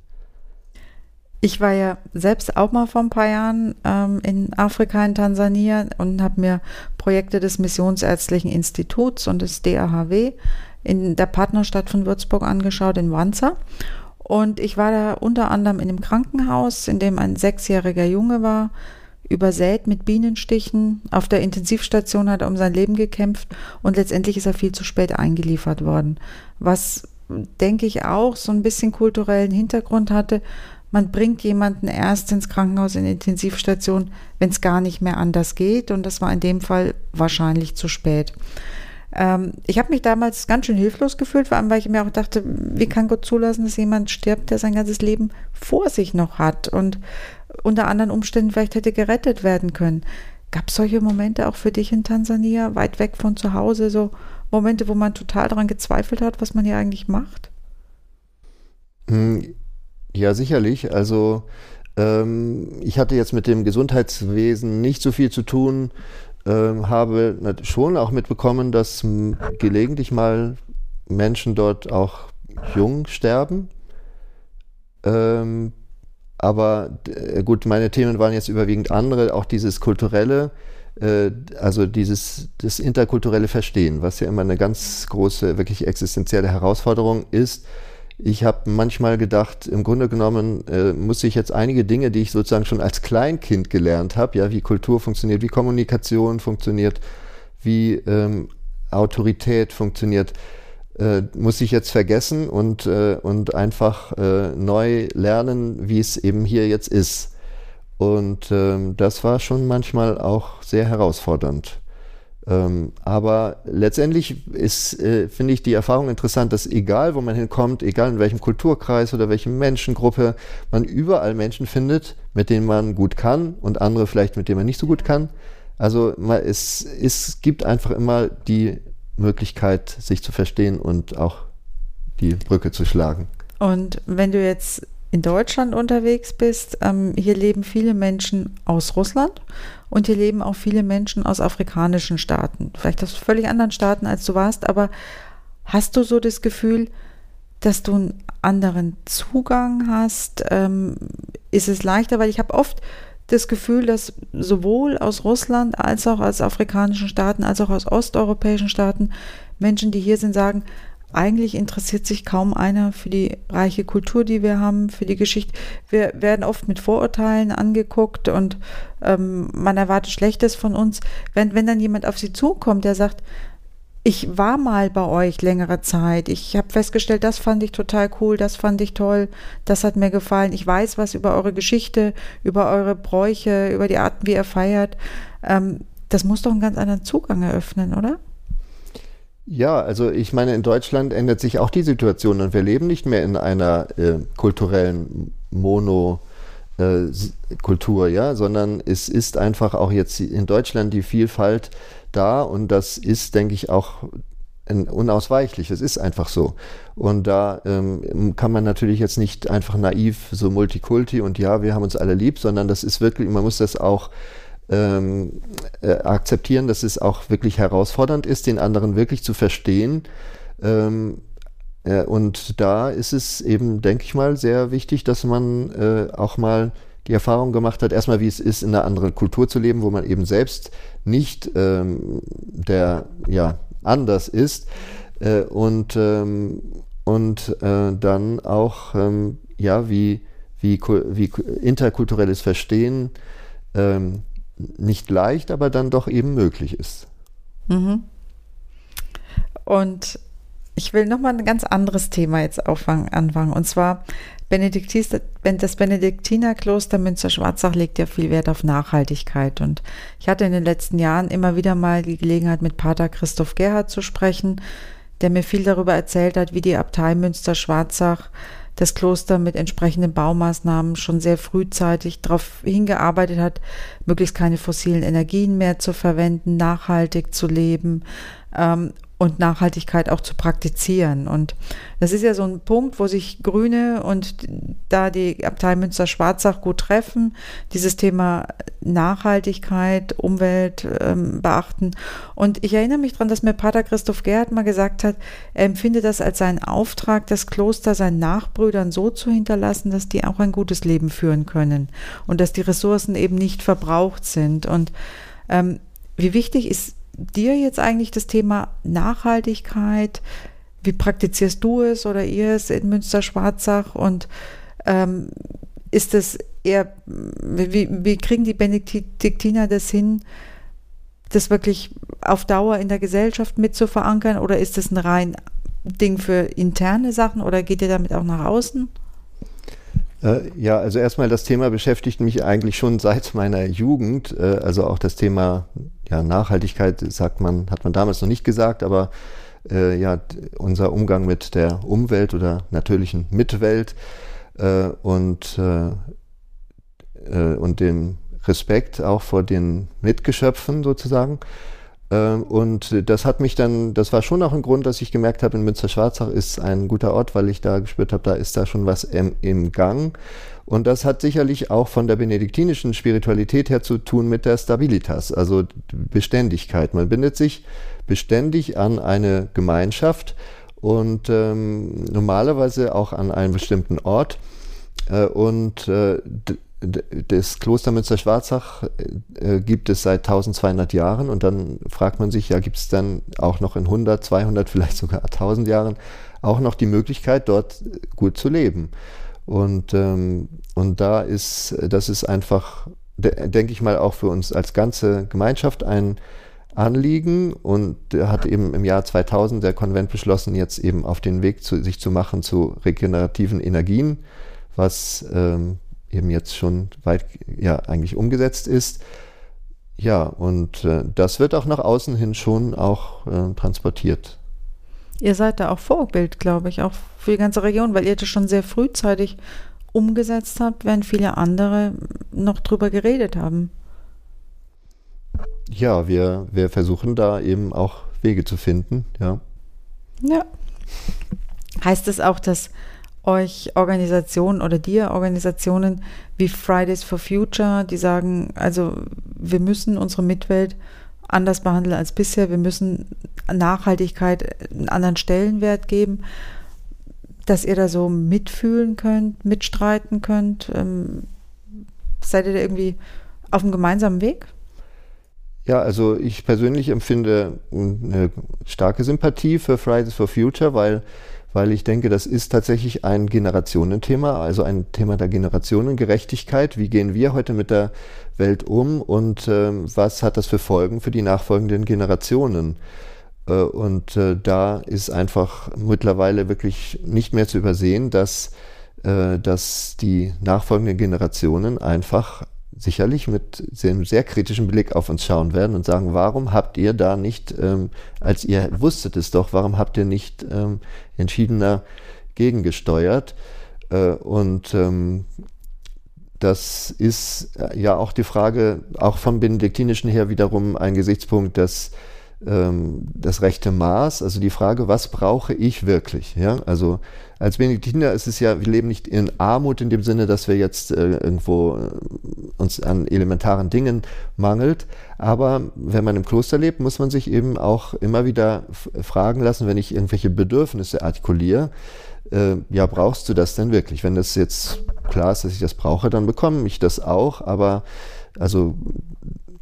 Ich war ja selbst auch mal vor ein paar Jahren ähm, in Afrika, in Tansania und habe mir Projekte des Missionsärztlichen Instituts und des DAHW in der Partnerstadt von Würzburg angeschaut, in Wanza. Und ich war da unter anderem in einem Krankenhaus, in dem ein sechsjähriger Junge war, übersät mit Bienenstichen. Auf der Intensivstation hat er um sein Leben gekämpft und letztendlich ist er viel zu spät eingeliefert worden. Was, denke ich, auch so ein bisschen kulturellen Hintergrund hatte, man bringt jemanden erst ins Krankenhaus in die Intensivstation, wenn es gar nicht mehr anders geht. Und das war in dem Fall wahrscheinlich zu spät. Ähm, ich habe mich damals ganz schön hilflos gefühlt, vor allem weil ich mir auch dachte, wie kann Gott zulassen, dass jemand stirbt, der sein ganzes Leben vor sich noch hat und unter anderen Umständen vielleicht hätte gerettet werden können. Gab es solche Momente auch für dich in Tansania, weit weg von zu Hause, so Momente, wo man total daran gezweifelt hat, was man hier eigentlich macht? Hm, ja, sicherlich. Also ähm, ich hatte jetzt mit dem Gesundheitswesen nicht so viel zu tun, ähm, habe schon auch mitbekommen, dass gelegentlich mal Menschen dort auch jung sterben. Ähm, aber äh, gut, meine Themen waren jetzt überwiegend andere, auch dieses kulturelle, äh, also dieses das interkulturelle Verstehen, was ja immer eine ganz große, wirklich existenzielle Herausforderung ist. Ich habe manchmal gedacht, im Grunde genommen äh, muss ich jetzt einige Dinge, die ich sozusagen schon als Kleinkind gelernt habe, ja, wie Kultur funktioniert, wie Kommunikation funktioniert, wie ähm, Autorität funktioniert, äh, muss ich jetzt vergessen und, äh, und einfach äh, neu lernen, wie es eben hier jetzt ist. Und ähm, das war schon manchmal auch sehr herausfordernd. Ähm, aber letztendlich ist, äh, finde ich, die Erfahrung interessant, dass egal, wo man hinkommt, egal in welchem Kulturkreis oder welche Menschengruppe, man überall Menschen findet, mit denen man gut kann und andere vielleicht, mit denen man nicht so gut kann. Also man, es, es gibt einfach immer die Möglichkeit, sich zu verstehen und auch die Brücke zu schlagen. Und wenn du jetzt in Deutschland unterwegs bist, ähm, hier leben viele Menschen aus Russland und hier leben auch viele Menschen aus afrikanischen Staaten. Vielleicht aus völlig anderen Staaten, als du warst, aber hast du so das Gefühl, dass du einen anderen Zugang hast? Ähm, ist es leichter? Weil ich habe oft das Gefühl, dass sowohl aus Russland als auch aus afrikanischen Staaten, als auch aus osteuropäischen Staaten Menschen, die hier sind, sagen, eigentlich interessiert sich kaum einer für die reiche Kultur, die wir haben, für die Geschichte. Wir werden oft mit Vorurteilen angeguckt und ähm, man erwartet Schlechtes von uns. Wenn, wenn dann jemand auf sie zukommt, der sagt, ich war mal bei euch längere Zeit. Ich habe festgestellt, das fand ich total cool, das fand ich toll, das hat mir gefallen. Ich weiß was über eure Geschichte, über eure Bräuche, über die Arten, wie ihr feiert. Ähm, das muss doch einen ganz anderen Zugang eröffnen, oder? Ja, also ich meine, in Deutschland ändert sich auch die Situation und wir leben nicht mehr in einer äh, kulturellen Mono- äh, Kultur, ja, sondern es ist einfach auch jetzt in Deutschland die Vielfalt da und das ist, denke ich, auch unausweichlich. Es ist einfach so. Und da ähm, kann man natürlich jetzt nicht einfach naiv so Multikulti und ja, wir haben uns alle lieb, sondern das ist wirklich, man muss das auch ähm, äh, akzeptieren, dass es auch wirklich herausfordernd ist, den anderen wirklich zu verstehen. Ähm, äh, und da ist es eben, denke ich mal, sehr wichtig, dass man äh, auch mal die Erfahrung gemacht hat, erstmal wie es ist, in einer anderen Kultur zu leben, wo man eben selbst nicht ähm, der ja anders ist äh, und ähm, und äh, dann auch ähm, ja wie wie wie interkulturelles Verstehen ähm, nicht leicht, aber dann doch eben möglich ist. Mhm. Und ich will nochmal ein ganz anderes Thema jetzt anfangen. Und zwar das Benediktinerkloster Münster-Schwarzach legt ja viel Wert auf Nachhaltigkeit. Und ich hatte in den letzten Jahren immer wieder mal die Gelegenheit, mit Pater Christoph Gerhard zu sprechen, der mir viel darüber erzählt hat, wie die Abtei Münster-Schwarzach das Kloster mit entsprechenden Baumaßnahmen schon sehr frühzeitig darauf hingearbeitet hat, möglichst keine fossilen Energien mehr zu verwenden, nachhaltig zu leben ähm, und Nachhaltigkeit auch zu praktizieren. Und das ist ja so ein Punkt, wo sich Grüne und da die Abtei Münster-Schwarzach gut treffen, dieses Thema Nachhaltigkeit, Umwelt ähm, beachten. Und ich erinnere mich daran, dass mir Pater Christoph Gerhard mal gesagt hat, er empfindet das als seinen Auftrag, das Kloster seinen Nachbrüdern so zu hinterlassen, dass die auch ein gutes Leben führen können und dass die Ressourcen eben nicht verbraucht sind. Und ähm, wie wichtig ist dir jetzt eigentlich das Thema Nachhaltigkeit? Wie praktizierst du es oder ihr es in Münster-Schwarzach? Und ähm, ist es eher, wie, wie kriegen die Benediktiner das hin, das wirklich auf Dauer in der Gesellschaft mit zu verankern? Oder ist es ein rein Ding für interne Sachen oder geht ihr damit auch nach außen? Äh, ja, also erstmal das Thema beschäftigt mich eigentlich schon seit meiner Jugend. Äh, also auch das Thema ja, Nachhaltigkeit sagt man, hat man damals noch nicht gesagt, aber äh, ja, unser Umgang mit der Umwelt oder natürlichen Mitwelt äh, und, äh, äh und dem Respekt auch vor den Mitgeschöpfen sozusagen. Ähm, und das hat mich dann, das war schon auch ein Grund, dass ich gemerkt habe, in Münster-Schwarzach ist ein guter Ort, weil ich da gespürt habe, da ist da schon was im, im Gang. Und das hat sicherlich auch von der benediktinischen Spiritualität her zu tun mit der Stabilitas, also Beständigkeit. Man bindet sich beständig an eine Gemeinschaft und ähm, normalerweise auch an einen bestimmten Ort. Äh, und äh, das Kloster Münster-Schwarzach äh, gibt es seit 1200 Jahren und dann fragt man sich, ja, gibt es dann auch noch in 100, 200, vielleicht sogar 1000 Jahren auch noch die Möglichkeit, dort gut zu leben? Und, ähm, und da ist, das ist einfach, de denke ich mal, auch für uns als ganze Gemeinschaft ein Anliegen und hat eben im Jahr 2000 der Konvent beschlossen, jetzt eben auf den Weg zu, sich zu machen zu regenerativen Energien, was ähm, eben jetzt schon weit ja eigentlich umgesetzt ist. Ja, und äh, das wird auch nach außen hin schon auch äh, transportiert. Ihr seid da auch Vorbild, glaube ich, auch für die ganze Region, weil ihr das schon sehr frühzeitig umgesetzt habt, während viele andere noch drüber geredet haben. Ja, wir, wir versuchen da eben auch Wege zu finden, ja. Ja. Heißt es auch, dass euch Organisationen oder dir Organisationen wie Fridays for Future, die sagen, also wir müssen unsere Mitwelt anders behandeln als bisher, wir müssen Nachhaltigkeit einen anderen Stellenwert geben, dass ihr da so mitfühlen könnt, mitstreiten könnt. Ähm, seid ihr da irgendwie auf einem gemeinsamen Weg? Ja, also ich persönlich empfinde eine starke Sympathie für Fridays for Future, weil weil ich denke, das ist tatsächlich ein Generationenthema, also ein Thema der Generationengerechtigkeit. Wie gehen wir heute mit der Welt um und äh, was hat das für Folgen für die nachfolgenden Generationen? Äh, und äh, da ist einfach mittlerweile wirklich nicht mehr zu übersehen, dass, äh, dass die nachfolgenden Generationen einfach sicherlich mit einem sehr kritischen Blick auf uns schauen werden und sagen, warum habt ihr da nicht, ähm, als ihr wusstet es doch, warum habt ihr nicht ähm, entschiedener gegengesteuert? Äh, und ähm, das ist äh, ja auch die Frage, auch vom Benediktinischen her wiederum ein Gesichtspunkt, dass ähm, das rechte Maß, also die Frage, was brauche ich wirklich? Ja, also als Benediktiner ist es ja, wir leben nicht in Armut in dem Sinne, dass wir jetzt äh, irgendwo äh, uns an elementaren Dingen mangelt. Aber wenn man im Kloster lebt, muss man sich eben auch immer wieder fragen lassen, wenn ich irgendwelche Bedürfnisse artikuliere, äh, ja, brauchst du das denn wirklich? Wenn das jetzt klar ist, dass ich das brauche, dann bekomme ich das auch. Aber also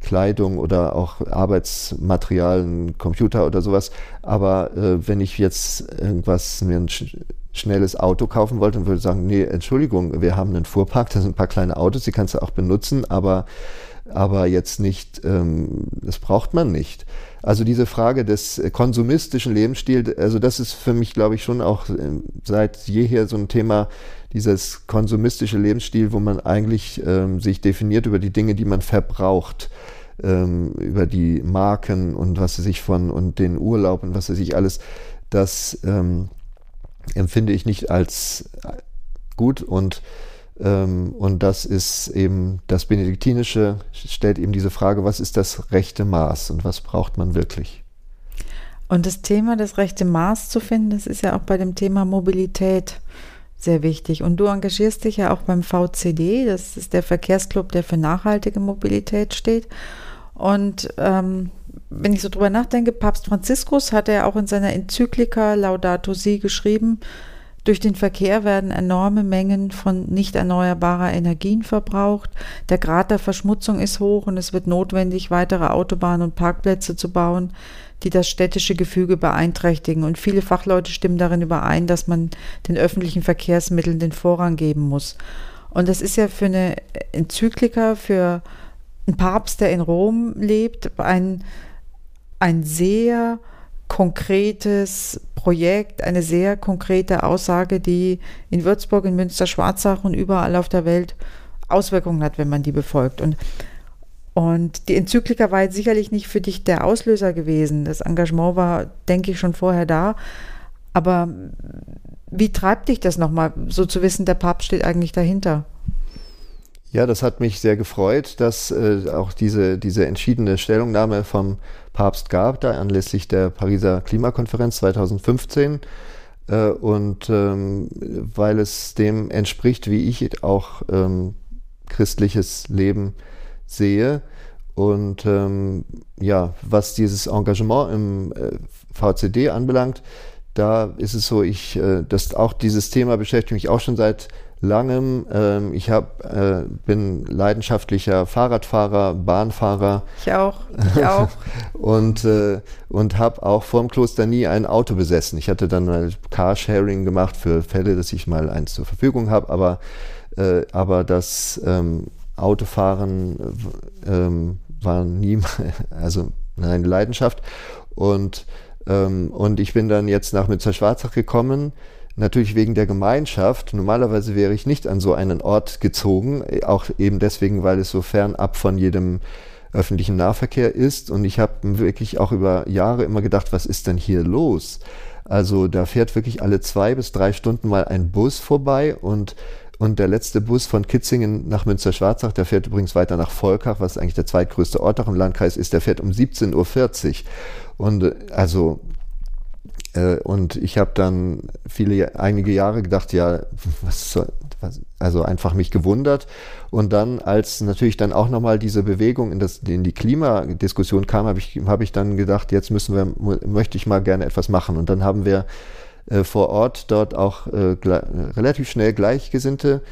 Kleidung oder auch Arbeitsmaterialien, Computer oder sowas. Aber äh, wenn ich jetzt irgendwas, mir ein sch schnelles Auto kaufen wollte und würde sagen, nee, Entschuldigung, wir haben einen Fuhrpark, da sind ein paar kleine Autos, die kannst du auch benutzen, aber, aber jetzt nicht, ähm, das braucht man nicht. Also diese Frage des konsumistischen Lebensstils, also das ist für mich, glaube ich, schon auch ähm, seit jeher so ein Thema, dieses konsumistische Lebensstil, wo man eigentlich ähm, sich definiert über die Dinge, die man verbraucht ähm, über die Marken und was sie sich von und den Urlaub und was sie sich alles, das ähm, empfinde ich nicht als gut und und das ist eben das Benediktinische, stellt eben diese Frage, was ist das rechte Maß und was braucht man wirklich? Und das Thema, das rechte Maß zu finden, das ist ja auch bei dem Thema Mobilität sehr wichtig. Und du engagierst dich ja auch beim VCD, das ist der Verkehrsclub, der für nachhaltige Mobilität steht. Und ähm, wenn ich so drüber nachdenke, Papst Franziskus hat ja auch in seiner Enzyklika Laudato Si geschrieben, durch den Verkehr werden enorme Mengen von nicht erneuerbarer Energien verbraucht. Der Grad der Verschmutzung ist hoch und es wird notwendig, weitere Autobahnen und Parkplätze zu bauen, die das städtische Gefüge beeinträchtigen. Und viele Fachleute stimmen darin überein, dass man den öffentlichen Verkehrsmitteln den Vorrang geben muss. Und das ist ja für eine Enzyklika, für ein Papst, der in Rom lebt, ein, ein sehr konkretes Projekt, eine sehr konkrete Aussage, die in Würzburg, in Münster, Schwarzach und überall auf der Welt Auswirkungen hat, wenn man die befolgt. Und, und die Enzyklika war jetzt sicherlich nicht für dich der Auslöser gewesen. Das Engagement war, denke ich, schon vorher da. Aber wie treibt dich das nochmal, so zu wissen, der Papst steht eigentlich dahinter? Ja, das hat mich sehr gefreut, dass äh, auch diese, diese entschiedene Stellungnahme vom Papst gab, da anlässlich der Pariser Klimakonferenz 2015. Äh, und ähm, weil es dem entspricht, wie ich auch ähm, christliches Leben sehe. Und ähm, ja, was dieses Engagement im äh, VCD anbelangt, da ist es so, ich, äh, das auch dieses Thema beschäftigt mich auch schon seit langem. Ähm, ich hab, äh, bin leidenschaftlicher Fahrradfahrer, Bahnfahrer. Ich auch. Ich auch. und äh, und habe auch vorm Kloster nie ein Auto besessen. Ich hatte dann mal Carsharing gemacht für Fälle, dass ich mal eins zur Verfügung habe, aber, äh, aber das ähm, Autofahren ähm, war nie also eine Leidenschaft. Und, ähm, und ich bin dann jetzt nach Münster-Schwarzach gekommen natürlich wegen der Gemeinschaft. Normalerweise wäre ich nicht an so einen Ort gezogen, auch eben deswegen, weil es so fernab von jedem öffentlichen Nahverkehr ist. Und ich habe wirklich auch über Jahre immer gedacht, was ist denn hier los? Also da fährt wirklich alle zwei bis drei Stunden mal ein Bus vorbei und und der letzte Bus von Kitzingen nach Münster-Schwarzach, der fährt übrigens weiter nach Volkach, was eigentlich der zweitgrößte Ort auch im Landkreis ist, der fährt um 17.40 Uhr. Und äh, also äh, und ich habe dann viele, einige Jahre gedacht, ja, was soll, was, also einfach mich gewundert. Und dann, als natürlich dann auch nochmal diese Bewegung in, das, in die Klimadiskussion kam, habe ich, hab ich dann gedacht, jetzt müssen wir, möchte ich mal gerne etwas machen. Und dann haben wir äh, vor Ort dort auch äh, relativ schnell Gleichgesinnte,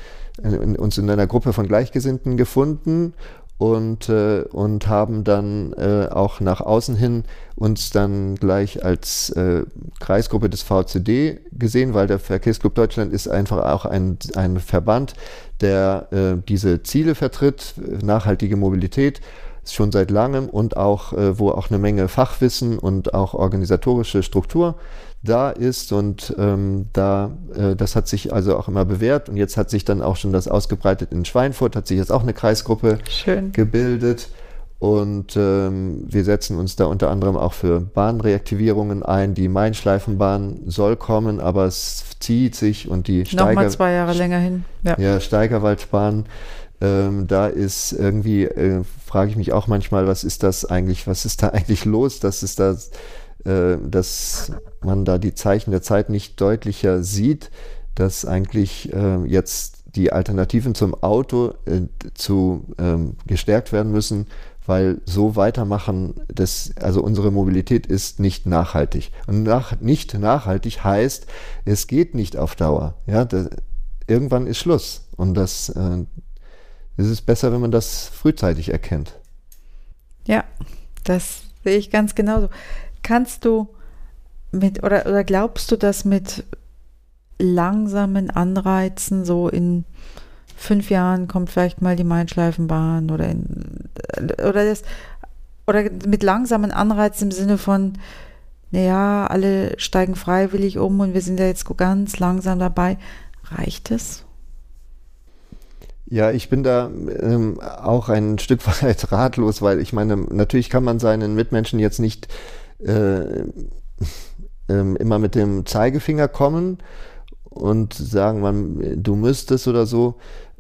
äh, uns in einer Gruppe von Gleichgesinnten gefunden und, äh, und haben dann äh, auch nach außen hin uns dann gleich als äh, Kreisgruppe des VCD gesehen, weil der Verkehrsclub Deutschland ist einfach auch ein, ein Verband, der äh, diese Ziele vertritt, nachhaltige Mobilität schon seit langem und auch, äh, wo auch eine Menge Fachwissen und auch organisatorische Struktur da ist und ähm, da äh, das hat sich also auch immer bewährt und jetzt hat sich dann auch schon das ausgebreitet in Schweinfurt, hat sich jetzt auch eine Kreisgruppe Schön. gebildet und ähm, wir setzen uns da unter anderem auch für Bahnreaktivierungen ein. Die Main-Schleifenbahn soll kommen, aber es zieht sich und die Steiger Nochmal zwei Jahre länger hin. Ja, ja Steigerwaldbahn ähm, da ist irgendwie, äh, frage ich mich auch manchmal, was ist das eigentlich, was ist da eigentlich los, dass es da, dass man da die Zeichen der Zeit nicht deutlicher sieht, dass eigentlich äh, jetzt die Alternativen zum Auto äh, zu ähm, gestärkt werden müssen, weil so weitermachen, das, also unsere Mobilität ist nicht nachhaltig. Und nach, nicht nachhaltig heißt, es geht nicht auf Dauer. Ja, das, irgendwann ist Schluss. Und das, äh, es ist besser, wenn man das frühzeitig erkennt. Ja, das sehe ich ganz genauso. Kannst du mit oder, oder glaubst du, dass mit langsamen Anreizen so in fünf Jahren kommt vielleicht mal die Main-Schleifenbahn oder in, oder das oder mit langsamen Anreizen im Sinne von naja, alle steigen freiwillig um und wir sind ja jetzt ganz langsam dabei. Reicht es? Ja, ich bin da ähm, auch ein Stück weit ratlos, weil ich meine, natürlich kann man seinen Mitmenschen jetzt nicht äh, äh, immer mit dem Zeigefinger kommen und sagen, man, du müsstest oder so.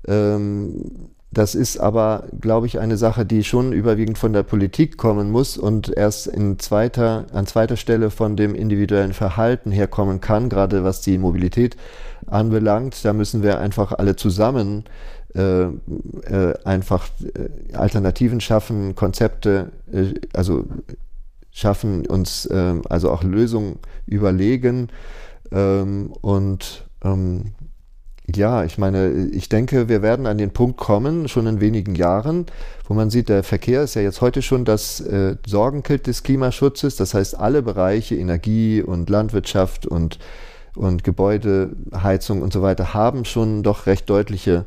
Ähm, das ist aber, glaube ich, eine Sache, die schon überwiegend von der Politik kommen muss und erst in zweiter, an zweiter Stelle von dem individuellen Verhalten herkommen kann, gerade was die Mobilität anbelangt. Da müssen wir einfach alle zusammen äh, äh, einfach äh, Alternativen schaffen, Konzepte, äh, also schaffen, uns äh, also auch Lösungen überlegen ähm, und ähm, ja, ich meine, ich denke, wir werden an den Punkt kommen, schon in wenigen Jahren, wo man sieht, der Verkehr ist ja jetzt heute schon das äh, Sorgenkind des Klimaschutzes. Das heißt, alle Bereiche, Energie und Landwirtschaft und, und Gebäudeheizung und so weiter, haben schon doch recht deutliche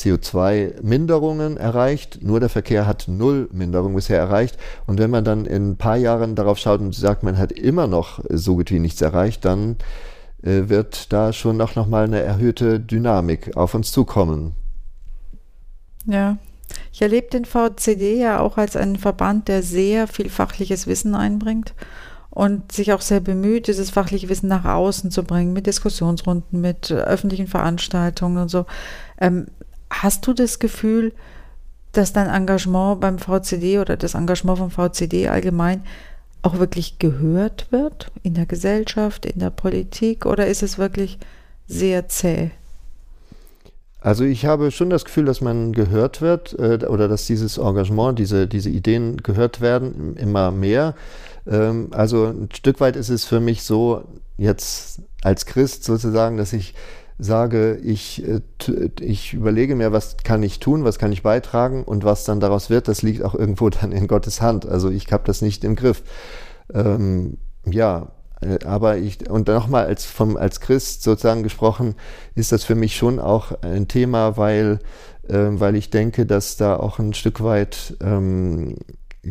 CO2-Minderungen erreicht. Nur der Verkehr hat null Minderung bisher erreicht. Und wenn man dann in ein paar Jahren darauf schaut und sagt, man hat immer noch so gut wie nichts erreicht, dann äh, wird da schon auch nochmal eine erhöhte Dynamik auf uns zukommen. Ja, ich erlebe den VCD ja auch als einen Verband, der sehr viel fachliches Wissen einbringt und sich auch sehr bemüht, dieses fachliche Wissen nach außen zu bringen, mit Diskussionsrunden, mit öffentlichen Veranstaltungen und so. Ähm, hast du das Gefühl, dass dein Engagement beim VCD oder das Engagement vom VCD allgemein auch wirklich gehört wird in der Gesellschaft, in der Politik oder ist es wirklich sehr zäh? Also ich habe schon das Gefühl, dass man gehört wird äh, oder dass dieses Engagement, diese, diese Ideen gehört werden, immer mehr. Ähm, also ein Stück weit ist es für mich so, jetzt als Christ sozusagen, dass ich sage, ich, äh, ich überlege mir, was kann ich tun, was kann ich beitragen und was dann daraus wird, das liegt auch irgendwo dann in Gottes Hand. Also ich habe das nicht im Griff. Ähm, ja, äh, aber ich, und nochmal als, als Christ sozusagen gesprochen, ist das für mich schon auch ein Thema, weil, äh, weil ich denke, dass da auch ein Stück weit ähm,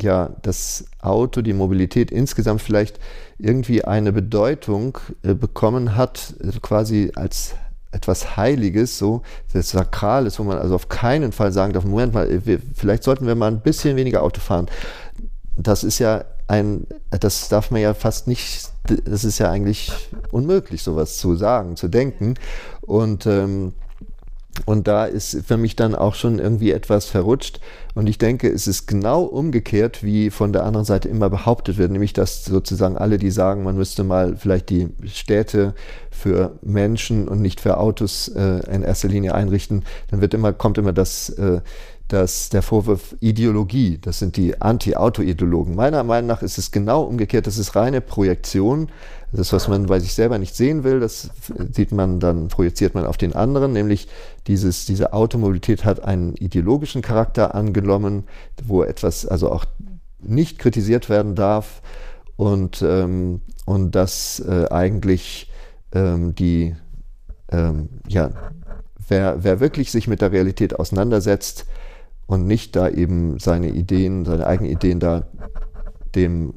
ja, das Auto, die Mobilität insgesamt vielleicht irgendwie eine Bedeutung äh, bekommen hat, äh, quasi als etwas Heiliges, so das Sakrales, wo man also auf keinen Fall sagen darf, Moment mal, wir, vielleicht sollten wir mal ein bisschen weniger Auto fahren. Das ist ja ein, das darf man ja fast nicht, das ist ja eigentlich unmöglich, sowas zu sagen, zu denken. Und ähm, und da ist für mich dann auch schon irgendwie etwas verrutscht. Und ich denke, es ist genau umgekehrt, wie von der anderen Seite immer behauptet wird, nämlich dass sozusagen alle, die sagen, man müsste mal vielleicht die Städte für Menschen und nicht für Autos äh, in erster Linie einrichten, dann wird immer, kommt immer das, äh, dass der Vorwurf Ideologie, das sind die Anti-Auto-Ideologen. Meiner Meinung nach ist es genau umgekehrt, das ist reine Projektion. Das, was man bei sich selber nicht sehen will, das sieht man dann, projiziert man auf den anderen, nämlich dieses, diese Automobilität hat einen ideologischen Charakter angenommen, wo etwas also auch nicht kritisiert werden darf und, ähm, und dass äh, eigentlich ähm, die, ähm, ja, wer, wer wirklich sich mit der Realität auseinandersetzt, und nicht da eben seine Ideen, seine eigenen Ideen da dem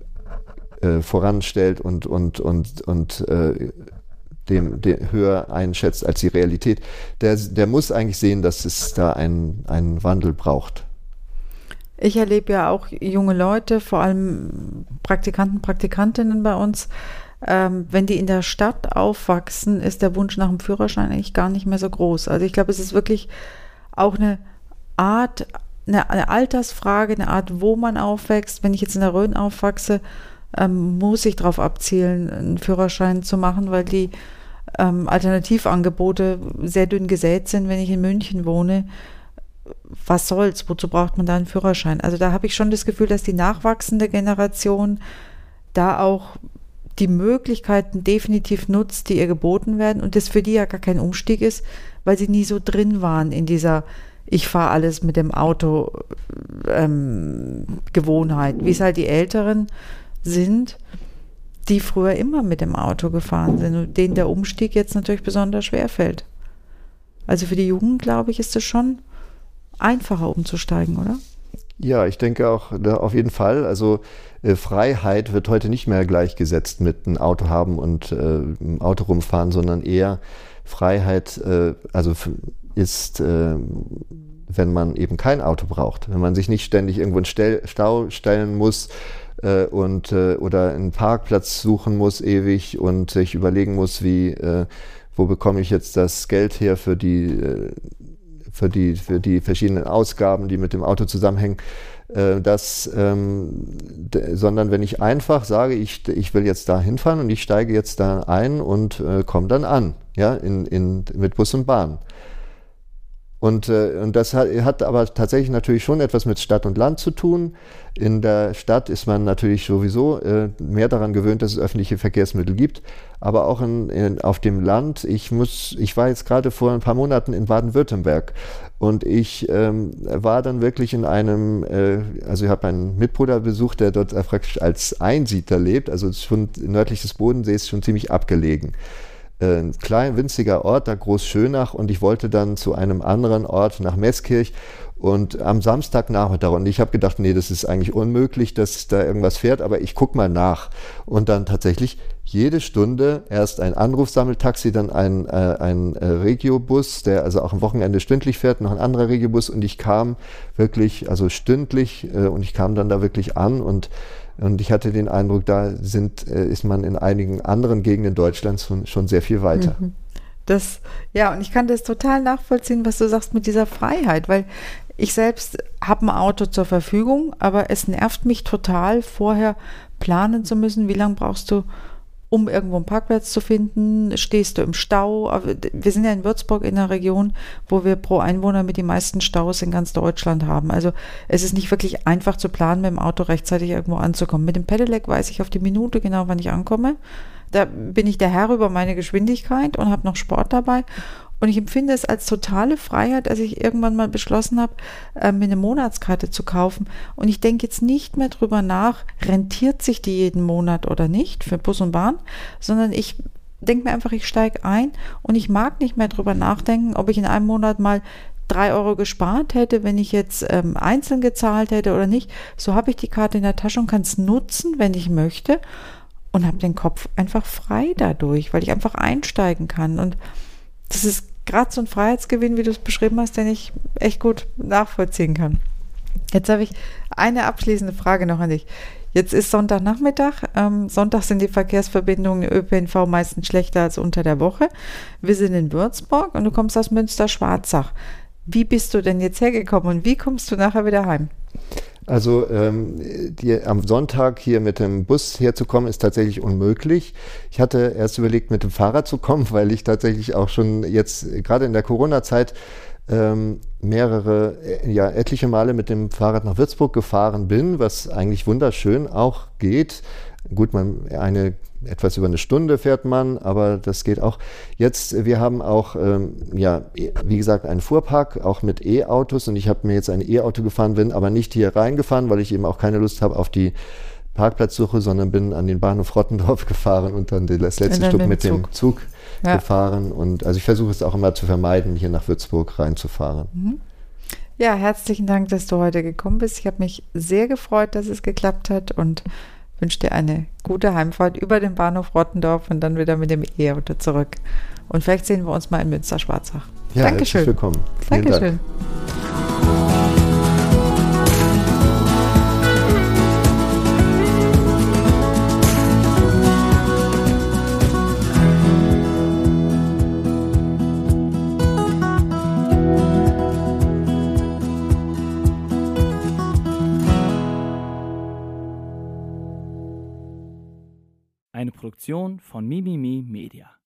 äh, voranstellt und, und, und, und äh, dem, dem höher einschätzt als die Realität, der, der muss eigentlich sehen, dass es da einen, einen Wandel braucht. Ich erlebe ja auch junge Leute, vor allem Praktikanten, Praktikantinnen bei uns. Ähm, wenn die in der Stadt aufwachsen, ist der Wunsch nach dem Führerschein eigentlich gar nicht mehr so groß. Also ich glaube, es ist wirklich auch eine Art, eine, eine, Altersfrage, eine Art, wo man aufwächst. Wenn ich jetzt in der Rhön aufwachse, ähm, muss ich darauf abzielen, einen Führerschein zu machen, weil die ähm, Alternativangebote sehr dünn gesät sind, wenn ich in München wohne. Was soll's? Wozu braucht man da einen Führerschein? Also da habe ich schon das Gefühl, dass die nachwachsende Generation da auch die Möglichkeiten definitiv nutzt, die ihr geboten werden und das für die ja gar kein Umstieg ist, weil sie nie so drin waren in dieser ich fahre alles mit dem Auto ähm, Gewohnheit, wie es halt die Älteren sind, die früher immer mit dem Auto gefahren sind und denen der Umstieg jetzt natürlich besonders schwer fällt. Also für die Jugend, glaube ich, ist es schon einfacher umzusteigen, oder? Ja, ich denke auch auf jeden Fall. Also äh, Freiheit wird heute nicht mehr gleichgesetzt mit einem Auto haben und äh, im Auto rumfahren, sondern eher Freiheit, äh, also ist, äh, wenn man eben kein Auto braucht, wenn man sich nicht ständig irgendwo in Stell, Stau stellen muss äh, und äh, oder einen Parkplatz suchen muss ewig und sich überlegen muss, wie äh, wo bekomme ich jetzt das Geld her für die äh, für die für die verschiedenen Ausgaben, die mit dem Auto zusammenhängen. Äh, das, ähm, sondern wenn ich einfach sage, ich, ich will jetzt da hinfahren und ich steige jetzt da ein und komme dann an, ja, in, in, mit Bus und Bahn. Und, äh, und das hat, hat aber tatsächlich natürlich schon etwas mit Stadt und Land zu tun. In der Stadt ist man natürlich sowieso äh, mehr daran gewöhnt, dass es öffentliche Verkehrsmittel gibt. Aber auch in, in, auf dem Land, ich muss, ich war jetzt gerade vor ein paar Monaten in Baden-Württemberg und ich ähm, war dann wirklich in einem, äh, also ich habe einen Mitbruder besucht, der dort praktisch als Einsiedler lebt, also schon nördlich des Bodensees schon ziemlich abgelegen. Äh, ein klein, winziger Ort, da Groß Schönach und ich wollte dann zu einem anderen Ort nach Meßkirch und am Samstagnachmittag. Und ich habe gedacht, nee, das ist eigentlich unmöglich, dass da irgendwas fährt, aber ich guck mal nach. Und dann tatsächlich jede Stunde erst ein Anrufsammeltaxi, dann ein, äh, ein äh, Regiobus, der also auch am Wochenende stündlich fährt, noch ein anderer Regiobus. Und ich kam wirklich, also stündlich äh, und ich kam dann da wirklich an und und ich hatte den Eindruck, da sind, äh, ist man in einigen anderen Gegenden Deutschlands schon, schon sehr viel weiter. Mhm. Das, ja, und ich kann das total nachvollziehen, was du sagst mit dieser Freiheit, weil ich selbst habe ein Auto zur Verfügung, aber es nervt mich total, vorher planen zu müssen, wie lange brauchst du, um irgendwo einen Parkplatz zu finden, stehst du im Stau. Wir sind ja in Würzburg in einer Region, wo wir pro Einwohner mit den meisten Staus in ganz Deutschland haben. Also es ist nicht wirklich einfach zu planen, mit dem Auto rechtzeitig irgendwo anzukommen. Mit dem Pedelec weiß ich auf die Minute genau, wann ich ankomme. Da bin ich der Herr über meine Geschwindigkeit und habe noch Sport dabei. Und ich empfinde es als totale Freiheit, als ich irgendwann mal beschlossen habe, äh, mir eine Monatskarte zu kaufen. Und ich denke jetzt nicht mehr drüber nach, rentiert sich die jeden Monat oder nicht für Bus und Bahn, sondern ich denke mir einfach, ich steige ein und ich mag nicht mehr drüber nachdenken, ob ich in einem Monat mal drei Euro gespart hätte, wenn ich jetzt ähm, einzeln gezahlt hätte oder nicht. So habe ich die Karte in der Tasche und kann es nutzen, wenn ich möchte und habe den Kopf einfach frei dadurch, weil ich einfach einsteigen kann. Und das ist gerade so ein Freiheitsgewinn, wie du es beschrieben hast, den ich echt gut nachvollziehen kann. Jetzt habe ich eine abschließende Frage noch an dich. Jetzt ist Sonntagnachmittag. Ähm, Sonntag sind die Verkehrsverbindungen ÖPNV meistens schlechter als unter der Woche. Wir sind in Würzburg und du kommst aus Münster-Schwarzach. Wie bist du denn jetzt hergekommen und wie kommst du nachher wieder heim? Also ähm, die, am Sonntag hier mit dem Bus herzukommen, ist tatsächlich unmöglich. Ich hatte erst überlegt, mit dem Fahrrad zu kommen, weil ich tatsächlich auch schon jetzt gerade in der Corona-Zeit ähm, mehrere, äh, ja etliche Male mit dem Fahrrad nach Würzburg gefahren bin, was eigentlich wunderschön auch geht. Gut, man eine etwas über eine Stunde fährt man, aber das geht auch. Jetzt, wir haben auch, ähm, ja, wie gesagt, einen Fuhrpark, auch mit E-Autos und ich habe mir jetzt ein E-Auto gefahren, bin aber nicht hier reingefahren, weil ich eben auch keine Lust habe auf die Parkplatzsuche, sondern bin an den Bahnhof Rottendorf gefahren und dann das letzte Stück mit, mit dem Zug, Zug ja. gefahren. Und also ich versuche es auch immer zu vermeiden, hier nach Würzburg reinzufahren. Mhm. Ja, herzlichen Dank, dass du heute gekommen bist. Ich habe mich sehr gefreut, dass es geklappt hat und wünsche dir eine gute Heimfahrt über den Bahnhof Rottendorf und dann wieder mit dem E-Auto zurück. Und vielleicht sehen wir uns mal in Münster-Schwarzach. Ja, Dankeschön. willkommen. Vielen Dankeschön. Dank. Produktion von Mimimi Media.